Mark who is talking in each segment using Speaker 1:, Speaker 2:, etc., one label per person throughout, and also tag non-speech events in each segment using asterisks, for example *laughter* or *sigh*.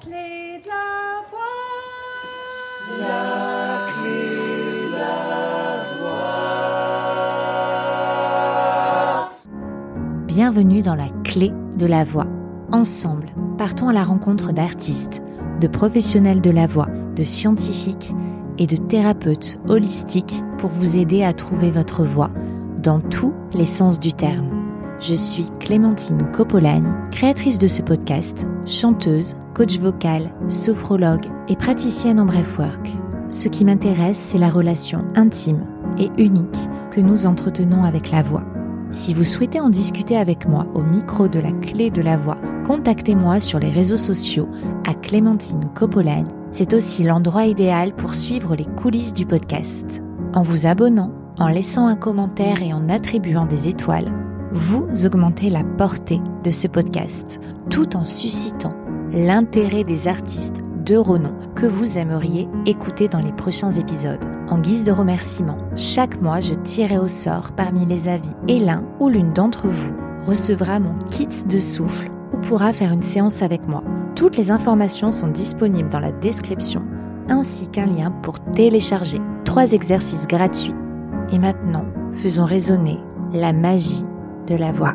Speaker 1: clé de la voix.
Speaker 2: La clé de la voix.
Speaker 3: Bienvenue dans la clé de la voix. Ensemble, partons à la rencontre d'artistes, de professionnels de la voix, de scientifiques et de thérapeutes holistiques pour vous aider à trouver votre voix dans tous les sens du terme. Je suis Clémentine Copolagne, créatrice de ce podcast, chanteuse, coach vocal, sophrologue et praticienne en breathwork. Ce qui m'intéresse, c'est la relation intime et unique que nous entretenons avec la voix. Si vous souhaitez en discuter avec moi au micro de la clé de la voix, contactez-moi sur les réseaux sociaux à Clémentine Copolagne. C'est aussi l'endroit idéal pour suivre les coulisses du podcast. En vous abonnant, en laissant un commentaire et en attribuant des étoiles, vous augmentez la portée de ce podcast tout en suscitant l'intérêt des artistes de renom que vous aimeriez écouter dans les prochains épisodes. En guise de remerciement, chaque mois je tirerai au sort parmi les avis et l'un ou l'une d'entre vous recevra mon kit de souffle ou pourra faire une séance avec moi. Toutes les informations sont disponibles dans la description ainsi qu'un lien pour télécharger trois exercices gratuits. Et maintenant, faisons résonner la magie de la voix.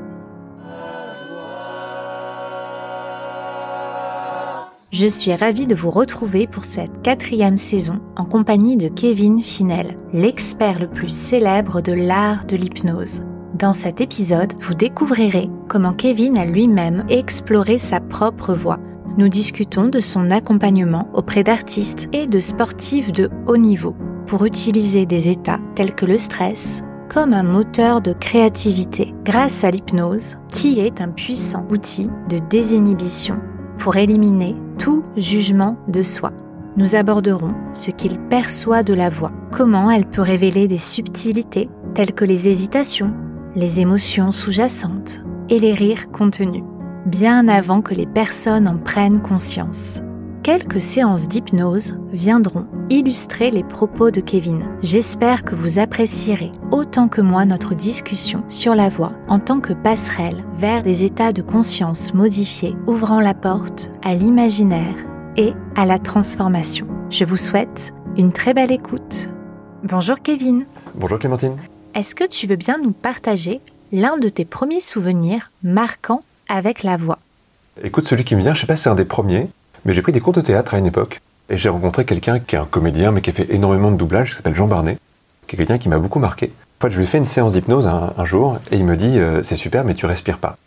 Speaker 3: Je suis ravie de vous retrouver pour cette quatrième saison en compagnie de Kevin Finel, l'expert le plus célèbre de l'art de l'hypnose. Dans cet épisode, vous découvrirez comment Kevin a lui-même exploré sa propre voix. Nous discutons de son accompagnement auprès d'artistes et de sportifs de haut niveau pour utiliser des états tels que le stress, comme un moteur de créativité grâce à l'hypnose, qui est un puissant outil de désinhibition pour éliminer tout jugement de soi. Nous aborderons ce qu'il perçoit de la voix, comment elle peut révéler des subtilités telles que les hésitations, les émotions sous-jacentes et les rires contenus, bien avant que les personnes en prennent conscience quelques séances d'hypnose viendront illustrer les propos de Kevin. J'espère que vous apprécierez autant que moi notre discussion sur la voix en tant que passerelle vers des états de conscience modifiés, ouvrant la porte à l'imaginaire et à la transformation. Je vous souhaite une très belle écoute. Bonjour Kevin.
Speaker 4: Bonjour Clémentine.
Speaker 3: Est-ce que tu veux bien nous partager l'un de tes premiers souvenirs marquants avec la voix?
Speaker 4: Écoute, celui qui me vient, je sais pas si c'est un des premiers, mais j'ai pris des cours de théâtre à une époque, et j'ai rencontré quelqu'un qui est un comédien, mais qui a fait énormément de doublage, qui s'appelle Jean Barnet, qui est quelqu'un qui m'a beaucoup marqué. En fait, je lui ai fait une séance d'hypnose un, jour, et il me dit euh, C'est super, mais tu respires pas.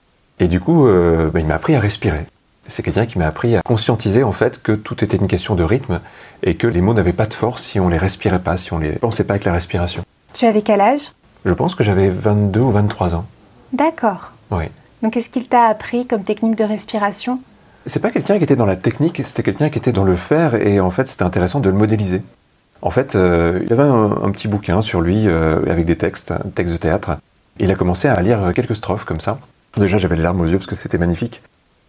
Speaker 4: Et du coup, euh, bah, il m'a appris à respirer. C'est quelqu'un qui m'a appris à conscientiser en fait que tout était une question de rythme et que les mots n'avaient pas de force si on les respirait pas, si on les pensait pas avec la respiration.
Speaker 3: Tu avais quel âge?
Speaker 4: Je pense que j'avais 22 ou 23 ans.
Speaker 3: D'accord.
Speaker 4: Oui.
Speaker 3: Donc, qu'est-ce qu'il t'a appris comme technique de respiration?
Speaker 4: C'est pas quelqu'un qui était dans la technique, c'était quelqu'un qui était dans le faire et en fait c'était intéressant de le modéliser. En fait, euh, il avait un, petit bouquin sur lui euh, avec des textes, textes de théâtre. il a commencé à lire quelques strophes comme ça. Déjà j'avais les larmes aux yeux parce que c'était magnifique.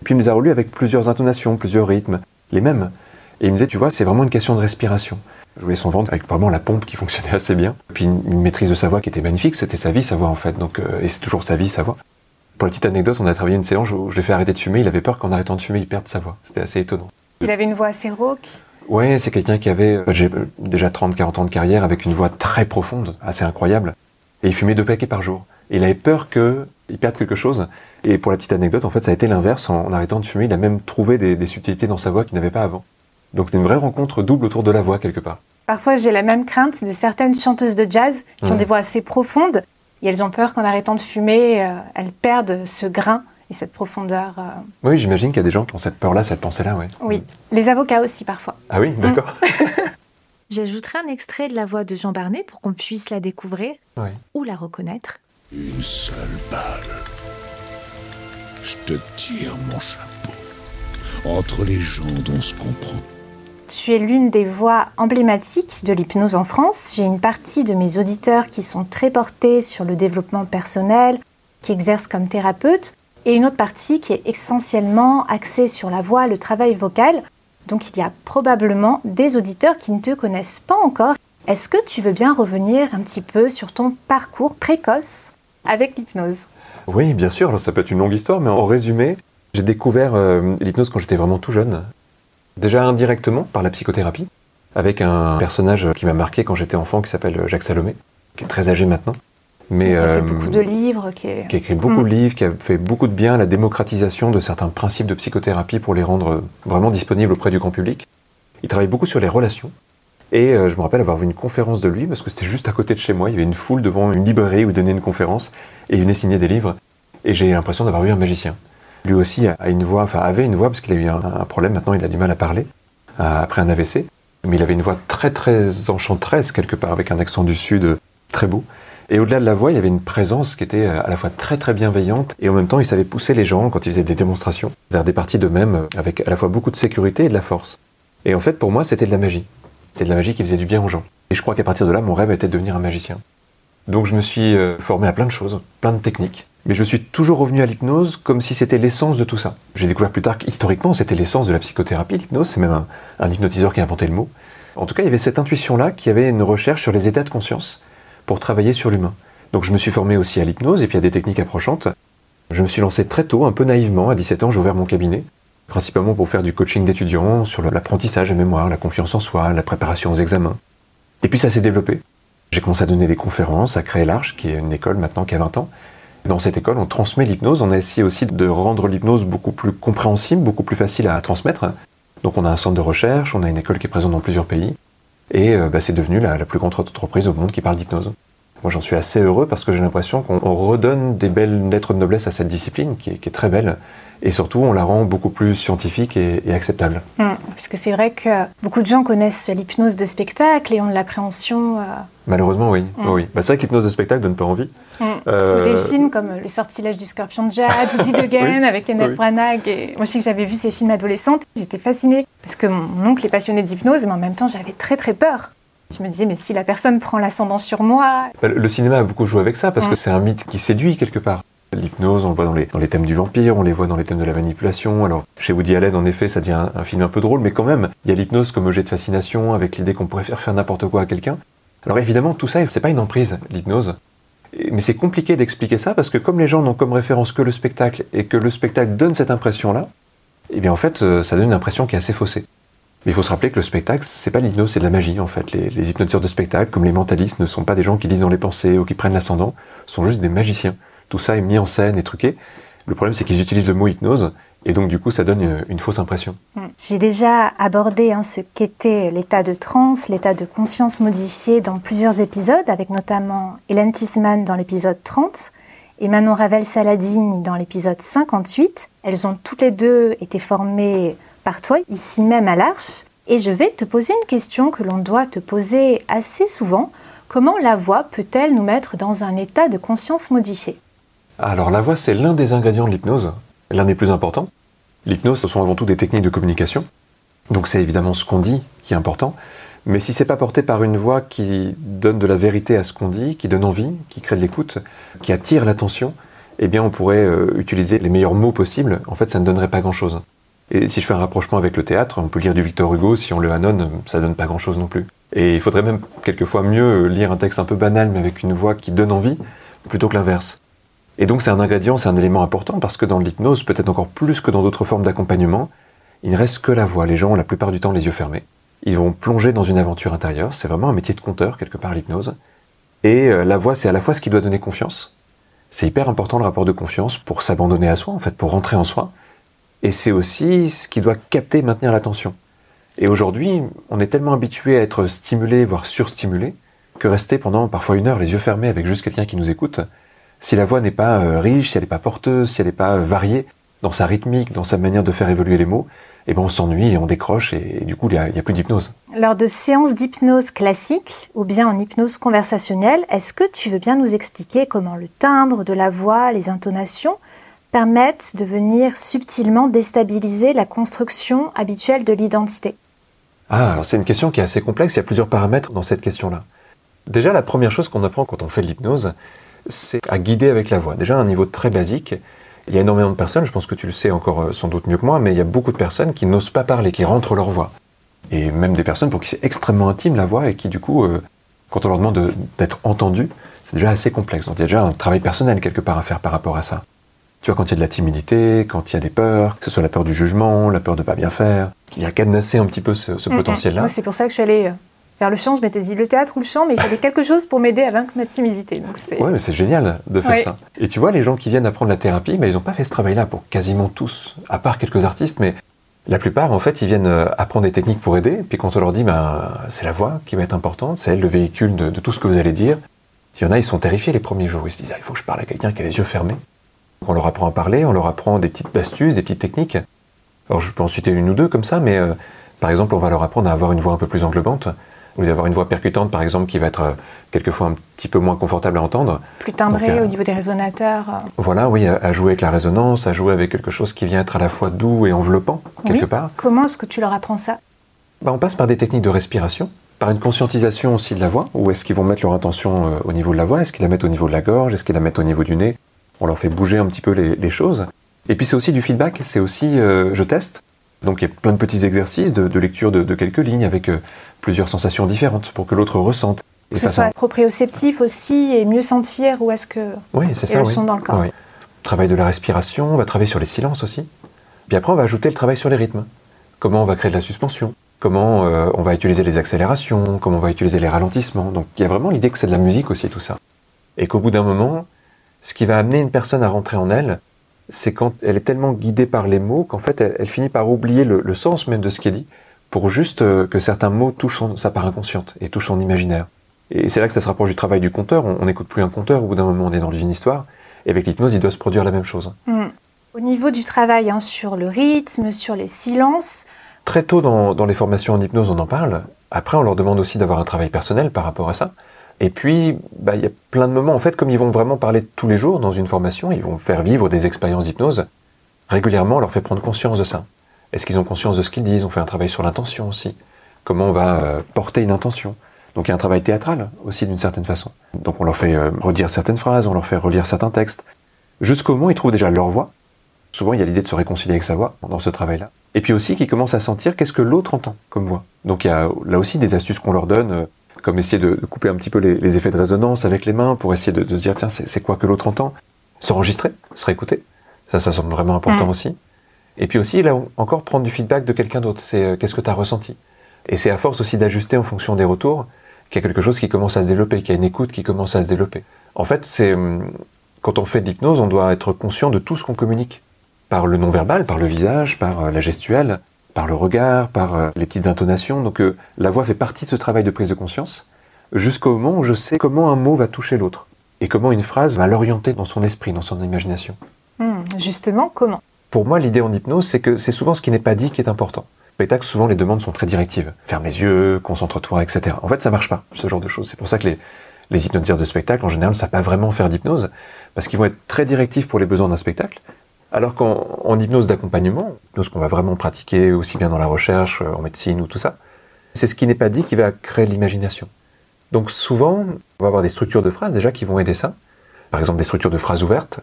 Speaker 4: puis il les a relus avec plusieurs intonations, plusieurs rythmes, les mêmes. Et il me disait, tu vois, c'est vraiment une question de respiration. Je voyais son ventre avec vraiment la pompe qui *laughs* fonctionnait assez bien. Puis une, maîtrise de sa voix qui était magnifique, c'était sa vie, sa voix en fait. Donc, euh, et c'est toujours sa vie, sa voix. Pour la petite anecdote, on a travaillé une séance où je l'ai fait arrêter de fumer. Il avait peur qu'en arrêtant de fumer, il perde sa voix. C'était assez étonnant.
Speaker 3: Il avait une voix assez rauque
Speaker 4: Ouais, c'est quelqu'un qui avait euh, euh, déjà 30-40 ans de carrière avec une voix très profonde, assez incroyable. Et il fumait deux paquets par jour. Et il avait peur qu'il perde quelque chose. Et pour la petite anecdote, en fait, ça a été l'inverse. En, arrêtant de fumer, il a même trouvé des, subtilités dans sa voix qu'il n'avait pas avant. Donc c'est une vraie rencontre double autour de la voix quelque part.
Speaker 3: Parfois, j'ai la même crainte de certaines chanteuses de jazz qui ont des voix assez profondes et elles ont peur qu'en arrêtant de fumer, euh, elles perdent ce grain et cette profondeur. Euh.
Speaker 4: Oui, j'imagine qu'il y a des gens qui ont cette peur-là, cette pensée-là, oui.
Speaker 3: Oui, les avocats aussi parfois.
Speaker 4: Ah oui, d'accord. *laughs*
Speaker 3: J'ajouterai un extrait de la voix de Jean Barnet pour qu'on puisse la découvrir ou la reconnaître.
Speaker 2: Une seule balle. Je te tire mon chapeau. Entre les gens dont se comprend.
Speaker 3: Tu es l'une des voix emblématiques de l'hypnose en France. J'ai une partie de mes auditeurs qui sont très portés sur le développement personnel, qui exercent comme thérapeute, et une autre partie qui est essentiellement axée sur la voix, le travail vocal. Donc il y a probablement des auditeurs qui ne te connaissent pas encore. Est-ce que tu veux bien revenir un petit peu sur ton parcours précoce avec l'hypnose?
Speaker 4: Oui, bien sûr. Alors, ça peut être une longue histoire, mais en résumé, j'ai découvert euh, l'hypnose quand j'étais vraiment tout jeune. Déjà indirectement par la psychothérapie, avec un personnage qui m'a marqué quand j'étais enfant qui s'appelle Jacques Salomé, qui est très âgé maintenant.
Speaker 5: Mais, qui a fait euh, beaucoup de livres. Qui,
Speaker 4: a écrit beaucoup de mm. livres, qui a fait beaucoup de bien à la démocratisation de certains principes de psychothérapie pour les rendre vraiment disponibles auprès du grand public. Il travaille beaucoup sur les relations. Et euh, je me rappelle avoir vu une conférence de lui, parce que c'était juste à côté de chez moi. Il y avait une foule devant une librairie où il donnait une conférence, et il venait signer des livres. Et j'ai l'impression d'avoir vu un magicien. Lui aussi avait une voix, parce qu'il a eu un, problème, maintenant il a du mal à parler, euh, après un AVC. Mais il avait une voix très très enchanteresse, quelque part, avec un accent du sud très beau. Et au-delà de la voix, il y avait une présence qui était à la fois très très bienveillante et en même temps il savait pousser les gens quand il faisait des démonstrations vers des parties d'eux-mêmes avec à la fois beaucoup de sécurité et de la force. Et en fait pour moi c'était de la magie. C'était de la magie qui faisait du bien aux gens. Et je crois qu'à partir de là mon rêve était de devenir un magicien. Donc je me suis euh, formé à plein de choses, plein de techniques. Mais je suis toujours revenu à l'hypnose comme si c'était l'essence de tout ça. J'ai découvert plus tard qu'historiquement c'était l'essence de la psychothérapie, l'hypnose, c'est même un, hypnotiseur qui a inventé le mot. En tout cas, il y avait cette intuition-là qui avait une recherche sur les états de conscience pour travailler sur l'humain. Donc je me suis formé aussi à l'hypnose et puis à des techniques approchantes. Je me suis lancé très tôt, un peu naïvement, à 17 ans, j'ai ouvert mon cabinet, principalement pour faire du coaching d'étudiants sur l'apprentissage et mémoire, la confiance en soi, la préparation aux examens. Et puis ça s'est développé. J'ai commencé à donner des conférences à Créer l'Arche, qui est une école maintenant qui a 20 ans. Dans cette école, on transmet l'hypnose. On a essayé aussi de rendre l'hypnose beaucoup plus compréhensible, beaucoup plus facile à transmettre. Donc on a un centre de recherche, on a une école qui est présente dans plusieurs pays. Et euh, bah, c'est devenu la, plus grande entreprise au monde qui parle d'hypnose. Moi, j'en suis assez heureux parce que j'ai l'impression qu'on redonne des belles lettres de noblesse à cette discipline qui est très belle et surtout on la rend beaucoup plus scientifique et, acceptable.
Speaker 5: Hum, parce que c'est vrai que beaucoup de gens connaissent l'hypnose de spectacle et ont de l'appréhension. Euh,
Speaker 4: Malheureusement, oui. Hum. oui. Bah, c'est vrai que l'hypnose de spectacle donne pas envie.
Speaker 5: Hum. Euh, ou des films comme Le sortilège du scorpion de Jade ou Did *laughs* Again avec Kenneth Branagh. Et... Moi, je sais que j'avais vu ces films adolescentes. J'étais fascinée parce que mon oncle est passionné d'hypnose, mais en même temps, j'avais très très peur. Je me disais, mais si la personne prend l'ascendant sur moi.
Speaker 4: Bah, le cinéma a beaucoup joué avec ça parce que c'est un mythe qui séduit quelque part. L'hypnose, on le voit dans les, thèmes du vampire, on les voit dans les thèmes de la manipulation. Alors, chez Woody Allen, en effet, ça devient un, film un peu drôle, mais quand même, il y a l'hypnose comme objet de fascination, avec l'idée qu'on pourrait faire faire n'importe quoi à quelqu'un. Alors évidemment, tout ça, c'est pas une emprise, l'hypnose. Mais c'est compliqué d'expliquer ça parce que comme les gens n'ont comme référence que le spectacle et que le spectacle donne cette impression-là, eh bien en fait, euh, ça donne une impression qui est assez faussée. Mais il faut se rappeler que le spectacle, c'est pas l'hypnose, c'est de la magie en fait. Les, les hypnotiseurs de spectacle, comme les mentalistes, ne sont pas des gens qui lisent dans les pensées ou qui prennent l'ascendant, sont juste des magiciens tout ça est mis en scène et truqué. Le problème, c'est qu'ils utilisent le mot hypnose, et donc du coup, ça donne une, fausse impression.
Speaker 5: Hmm. J'ai déjà abordé hein, ce qu'était l'état de transe, l'état de conscience modifié dans plusieurs épisodes, avec notamment Hélène Tisman dans l'épisode 30 et Manon Ravel Saladine dans l'épisode 58. Elles ont toutes les deux été formées par toi, ici même à l'Arche. Et je vais te poser une question que l'on doit te poser assez souvent. Comment la voix peut-elle nous mettre dans un état de conscience modifié?
Speaker 4: Alors la voix, c'est l'un des ingrédients de l'hypnose, l'un des plus importants. L'hypnose, ce sont avant tout des techniques de communication. Donc c'est évidemment ce qu'on dit qui est important. Mais si c'est pas porté par une voix qui donne de la vérité à ce qu'on dit, qui donne envie, qui crée de l'écoute, qui attire l'attention, eh bien on pourrait euh, utiliser les meilleurs mots possibles. En fait, ça ne donnerait pas grand-chose. Et si je fais un rapprochement avec le théâtre, on peut lire du Victor Hugo, si on le annonce, ça donne pas grand-chose non plus. Et il faudrait même quelquefois mieux lire un texte un peu banal, mais avec une voix qui donne envie, plutôt que l'inverse. Et donc c'est un ingrédient, c'est un élément important parce que dans l'hypnose, peut-être encore plus que dans d'autres formes d'accompagnement, il ne reste que la voix. Les gens ont la plupart du temps les yeux fermés. Ils vont plonger dans une aventure intérieure. C'est vraiment un métier de conteur, quelque part, l'hypnose. Et euh, la voix, c'est à la fois ce qui doit donner confiance. C'est hyper important le rapport de confiance pour s'abandonner à soi, en fait, pour rentrer en soi. Et c'est aussi ce qui doit capter, maintenir l'attention. Et aujourd'hui, on est tellement habitué à être stimulé, voire surstimulé, que rester pendant parfois une heure les yeux fermés avec juste quelqu'un qui nous écoute, si la voix n'est pas euh, riche, si elle n'est pas porteuse, si elle n'est pas euh, variée dans sa rythmique, dans sa manière de faire évoluer les mots, eh ben on s'ennuie et on décroche et, du coup il n'y a, plus d'hypnose.
Speaker 5: Lors de séances d'hypnose classique ou bien en hypnose conversationnelle, est-ce que tu veux bien nous expliquer comment le timbre de la voix, les intonations permettent de venir subtilement déstabiliser la construction habituelle de l'identité?
Speaker 4: Ah, c'est une question qui est assez complexe, il y a plusieurs paramètres dans cette question-là. Déjà, la première chose qu'on apprend quand on fait de l'hypnose, c'est à guider avec la voix. Déjà à un niveau très basique, il y a énormément de personnes, je pense que tu le sais encore euh, sans doute mieux que moi, mais il y a beaucoup de personnes qui n'osent pas parler, qui rentrent leur voix. Et même des personnes pour qui c'est extrêmement intime la voix et qui du coup, euh, quand on leur demande d'être entendu, c'est déjà assez complexe. Donc il y a déjà un travail personnel quelque part à faire par rapport à ça. Tu vois, quand il y a de la timidité, quand il y a des peurs, que ce soit la peur du jugement, la peur de pas bien faire, il y a cadenasser un petit peu ce, ce potentiel-là.
Speaker 5: C'est pour ça que je suis allée euh, vers le chant. Je m'étais dit le théâtre ou le chant, mais il fallait quelque chose pour m'aider à vaincre ma timidité. Donc
Speaker 4: Ouais, mais c'est génial de faire
Speaker 5: Ouais.
Speaker 4: ça. Et tu vois, les gens qui viennent apprendre la thérapie, bah, ils n'ont pas fait ce travail-là pour quasiment tous, à part quelques artistes, mais la plupart, en fait, ils viennent euh, apprendre des techniques pour aider. Puis quand on leur dit, ben, c'est la voix qui va être importante, c'est elle le véhicule de, de tout ce que vous allez dire. Il y en a, ils sont terrifiés les premiers jours. Ils se disent, ah, il faut que je parle à quelqu'un qui a les yeux fermés. Donc on leur apprend à parler, on leur apprend des petites astuces, des petites techniques. Alors je peux en citer une ou deux comme ça, mais euh, par exemple, on va leur apprendre à avoir une voix un peu plus englobante, lieu d'avoir une voix percutante, par exemple, qui va être euh, quelquefois un petit peu moins confortable à entendre.
Speaker 5: plus timbré
Speaker 4: Donc, euh,
Speaker 5: au niveau des résonateurs. euh.
Speaker 4: Voilà, oui, à, à jouer avec la résonance, à jouer avec quelque chose qui vient être à la fois doux et enveloppant, quelque
Speaker 5: Oui.
Speaker 4: part.
Speaker 5: Comment est-ce que tu leur apprends ça?
Speaker 4: Bah, on passe par des techniques de respiration, par une conscientisation aussi de la voix, où est-ce qu'ils vont mettre leur intention euh, au niveau de la voix, est-ce qu'ils la mettent au niveau de la gorge, est-ce qu'ils la mettent au niveau du nez? On leur fait bouger un petit peu les, les choses. Et puis c'est aussi du feedback, c'est aussi euh, je teste. Donc il y a plein de petits exercices de, de lecture de, de quelques lignes avec euh, plusieurs sensations différentes pour que l'autre ressente.
Speaker 5: Que ce soit proprioceptif aussi et mieux sentir où est-ce que.
Speaker 4: Oui, c'est
Speaker 5: et
Speaker 4: ça.
Speaker 5: le
Speaker 4: oui.
Speaker 5: son dans le corps.
Speaker 4: Oui. Travail de la respiration, on va travailler sur les silences aussi. Puis après, on va ajouter le travail sur les rythmes. Comment on va créer de la suspension Comment euh, on va utiliser les accélérations Comment on va utiliser les ralentissements Donc il y a vraiment l'idée que c'est de la musique aussi, tout ça. Et qu'au bout d'un moment, ce qui va amener une personne à rentrer en elle, c'est quand elle est tellement guidée par les mots qu'en fait, elle, elle finit par oublier le, le sens même de ce qui est dit, pour juste euh, que certains mots touchent son- sa part inconsciente et touchent son imaginaire. Et c'est là que ça se rapproche du travail du conteur. On on n'écoute plus un conteur, au bout d'un moment, on est dans une histoire. Et avec l'hypnose, il doit se produire la même chose.
Speaker 5: Hmm. Au niveau du travail hein, sur le rythme, sur les silences,
Speaker 4: Très tôt dans, dans les formations en hypnose, on en parle. Après, on leur demande aussi d'avoir un travail personnel par rapport à ça. Et puis, bah, il y a plein de moments, en fait, comme ils vont vraiment parler tous les jours dans une formation, ils vont faire vivre des expériences d'hypnose. Régulièrement, on leur fait prendre conscience de ça. Est-ce qu'ils ont conscience de ce qu'ils disent? On fait un travail sur l'intention aussi. Comment on va euh, porter une intention? Donc il y a un travail théâtral aussi d'une certaine façon. Donc on leur fait euh, redire certaines phrases, on leur fait relire certains textes. Jusqu'au moment où ils trouvent déjà leur voix. Souvent, il y a l'idée de se réconcilier avec sa voix dans ce travail-là. Et puis aussi qu'ils commencent à sentir qu'est-ce que l'autre entend comme voix. Donc il y a là aussi des astuces qu'on leur donne, euh, comme essayer de, de couper un petit peu les, les effets de résonance avec les mains pour essayer de, de se dire tiens, c'est quoi que l'autre entend S'enregistrer, se réécouter. Ça, ça semble vraiment important
Speaker 5: Mm.
Speaker 4: aussi. Et puis aussi, là encore, prendre du feedback de quelqu'un d'autre. C'est euh, qu'est-ce que tu as ressenti? Et c'est à force aussi d'ajuster en fonction des retours qu'il y a quelque chose qui commence à se développer, qu'il y a une écoute qui commence à se développer. En fait, c'est hum, quand on fait de l'hypnose, on doit être conscient de tout ce qu'on communique par le non-verbal, par le visage, par euh, la gestuelle, par le regard, par euh, les petites intonations. Donc euh, la voix fait partie de ce travail de prise de conscience jusqu'au moment où je sais comment un mot va toucher l'autre et comment une phrase va l'orienter dans son esprit, dans son imagination.
Speaker 5: hmm, justement, comment?
Speaker 4: Pour moi, l'idée en hypnose, c'est que c'est souvent ce qui n'est pas dit qui est important. Au spectacle, souvent, les demandes sont très directives. Ferme les yeux, concentre-toi, etc. En fait, ça marche pas, ce genre de choses. C'est pour ça que les, les hypnotiseurs de spectacle, en général, ne savent pas vraiment faire d'hypnose, parce qu'ils vont être très directifs pour les besoins d'un spectacle. Alors qu'en en hypnose d'accompagnement, ce qu'on va vraiment pratiquer aussi bien dans la recherche, euh, en médecine ou tout ça, c'est ce qui n'est pas dit qui va créer l'imagination. Donc souvent, on va avoir des structures de phrases déjà qui vont aider ça. Par exemple, des structures de phrases ouvertes.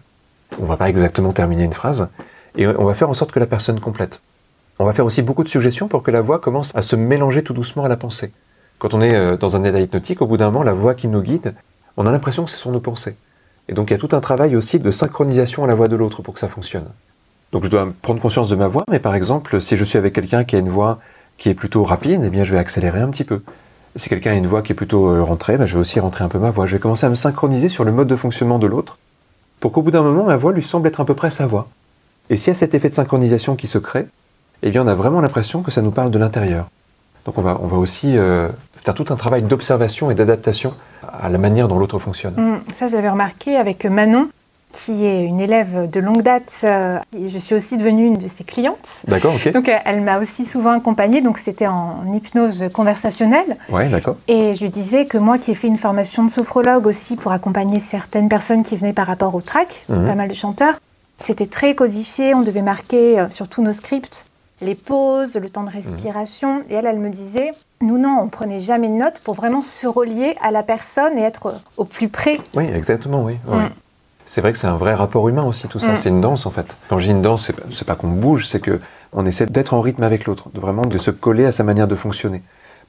Speaker 4: On va pas exactement terminer une phrase. Et on va faire en sorte que la personne complète. On va faire aussi beaucoup de suggestions pour que la voix commence à se mélanger tout doucement à la pensée. Quand on est euh, dans un état hypnotique, au bout d'un moment, la voix qui nous guide, on a l'impression que ce sont nos pensées. Et donc il y a tout un travail aussi de synchronisation à la voix de l'autre pour que ça fonctionne. Donc je dois prendre conscience de ma voix, mais par exemple, si je suis avec quelqu'un qui a une voix qui est plutôt rapide, eh bien je vais accélérer un petit peu. Si quelqu'un a une voix qui est plutôt euh, rentrée, ben, je vais aussi rentrer un peu ma voix. Je vais commencer à me synchroniser sur le mode de fonctionnement de l'autre, pour qu'au bout d'un moment, ma voix lui semble être à peu près sa voix. Et s'il y a cet effet de synchronisation qui se crée, eh bien on a vraiment l'impression que ça nous parle de l'intérieur. Donc on va, on va aussi euh, faire tout un travail d'observation et d'adaptation à la manière dont l'autre fonctionne.
Speaker 5: Hmm, Ça, j'avais remarqué avec Manon, qui est une élève de longue date. euh, et je suis aussi devenue une de ses clientes.
Speaker 4: D'accord, ok
Speaker 5: Donc, euh, elle m'a aussi souvent accompagnée. Donc, c'était en hypnose conversationnelle.
Speaker 4: Ouais, d'accord.
Speaker 5: Et je lui disais que moi, qui ai fait une formation de sophrologue aussi pour accompagner certaines personnes qui venaient par rapport au track,
Speaker 4: Mhm.
Speaker 5: pas mal de chanteurs, c'était très codifié. On devait marquer sur tous nos scripts les pauses, le temps de respiration. Et elle, elle me disait, nous non, on prenait jamais de notes pour vraiment se relier à la personne et être au plus près.
Speaker 4: Oui, exactement, oui.
Speaker 5: Mm.
Speaker 4: C'est vrai que c'est un vrai rapport humain aussi, tout ça.
Speaker 5: Mm.
Speaker 4: C'est une danse, en fait. Quand je dis une danse, c'est pas, pas qu'on bouge, c'est que on essaie d'être en rythme avec l'autre, de vraiment de se coller à sa manière de fonctionner.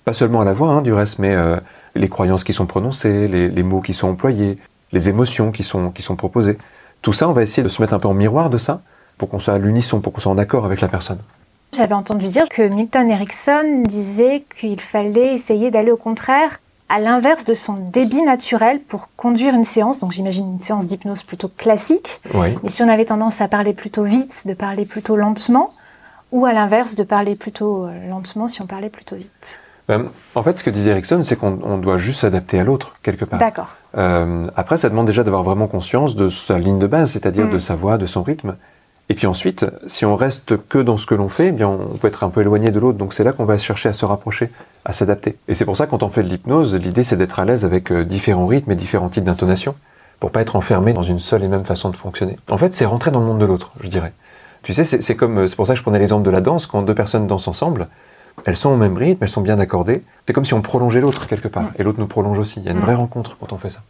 Speaker 4: Pas seulement à la voix, hein, du reste, mais euh, les croyances qui sont prononcées, les, les mots qui sont employés, les émotions qui sont, qui sont proposées. Tout ça, on va essayer de se mettre un peu en miroir de ça, pour qu'on soit à l'unisson, pour qu'on soit en accord avec la personne.
Speaker 5: J'avais entendu dire que Milton Erickson disait qu'il fallait essayer d'aller au contraire à l'inverse de son débit naturel pour conduire une séance. Donc j'imagine une séance d'hypnose plutôt classique.
Speaker 4: Oui.
Speaker 5: Mais si on avait tendance à parler plutôt vite, de parler plutôt lentement, ou à l'inverse de parler plutôt euh, lentement si on parlait plutôt vite.
Speaker 4: Ben, en fait, ce que disait Erickson, c'est qu'on on doit juste s'adapter à l'autre, quelque part.
Speaker 5: D'accord.
Speaker 4: Euh, après, ça demande déjà d'avoir vraiment conscience de sa ligne de base, c'est-à-dire
Speaker 5: Mm.
Speaker 4: de sa voix, de son rythme. Et puis ensuite, si on reste que dans ce que l'on fait, eh bien, on peut être un peu éloigné de l'autre. Donc c'est là qu'on va chercher à se rapprocher, à s'adapter. Et c'est pour ça, quand on fait de l'hypnose, l'idée c'est d'être à l'aise avec euh, différents rythmes et différents types d'intonation, pour pas être enfermé dans une seule et même façon de fonctionner. En fait, c'est rentrer dans le monde de l'autre, je dirais. Tu sais, c'est comme, euh, c'est pour ça que je prenais l'exemple de la danse, quand deux personnes dansent ensemble, elles sont au même rythme, elles sont bien accordées. C'est comme si on prolongeait l'autre quelque part, et l'autre nous prolonge aussi. Il y a une vraie rencontre quand on fait ça.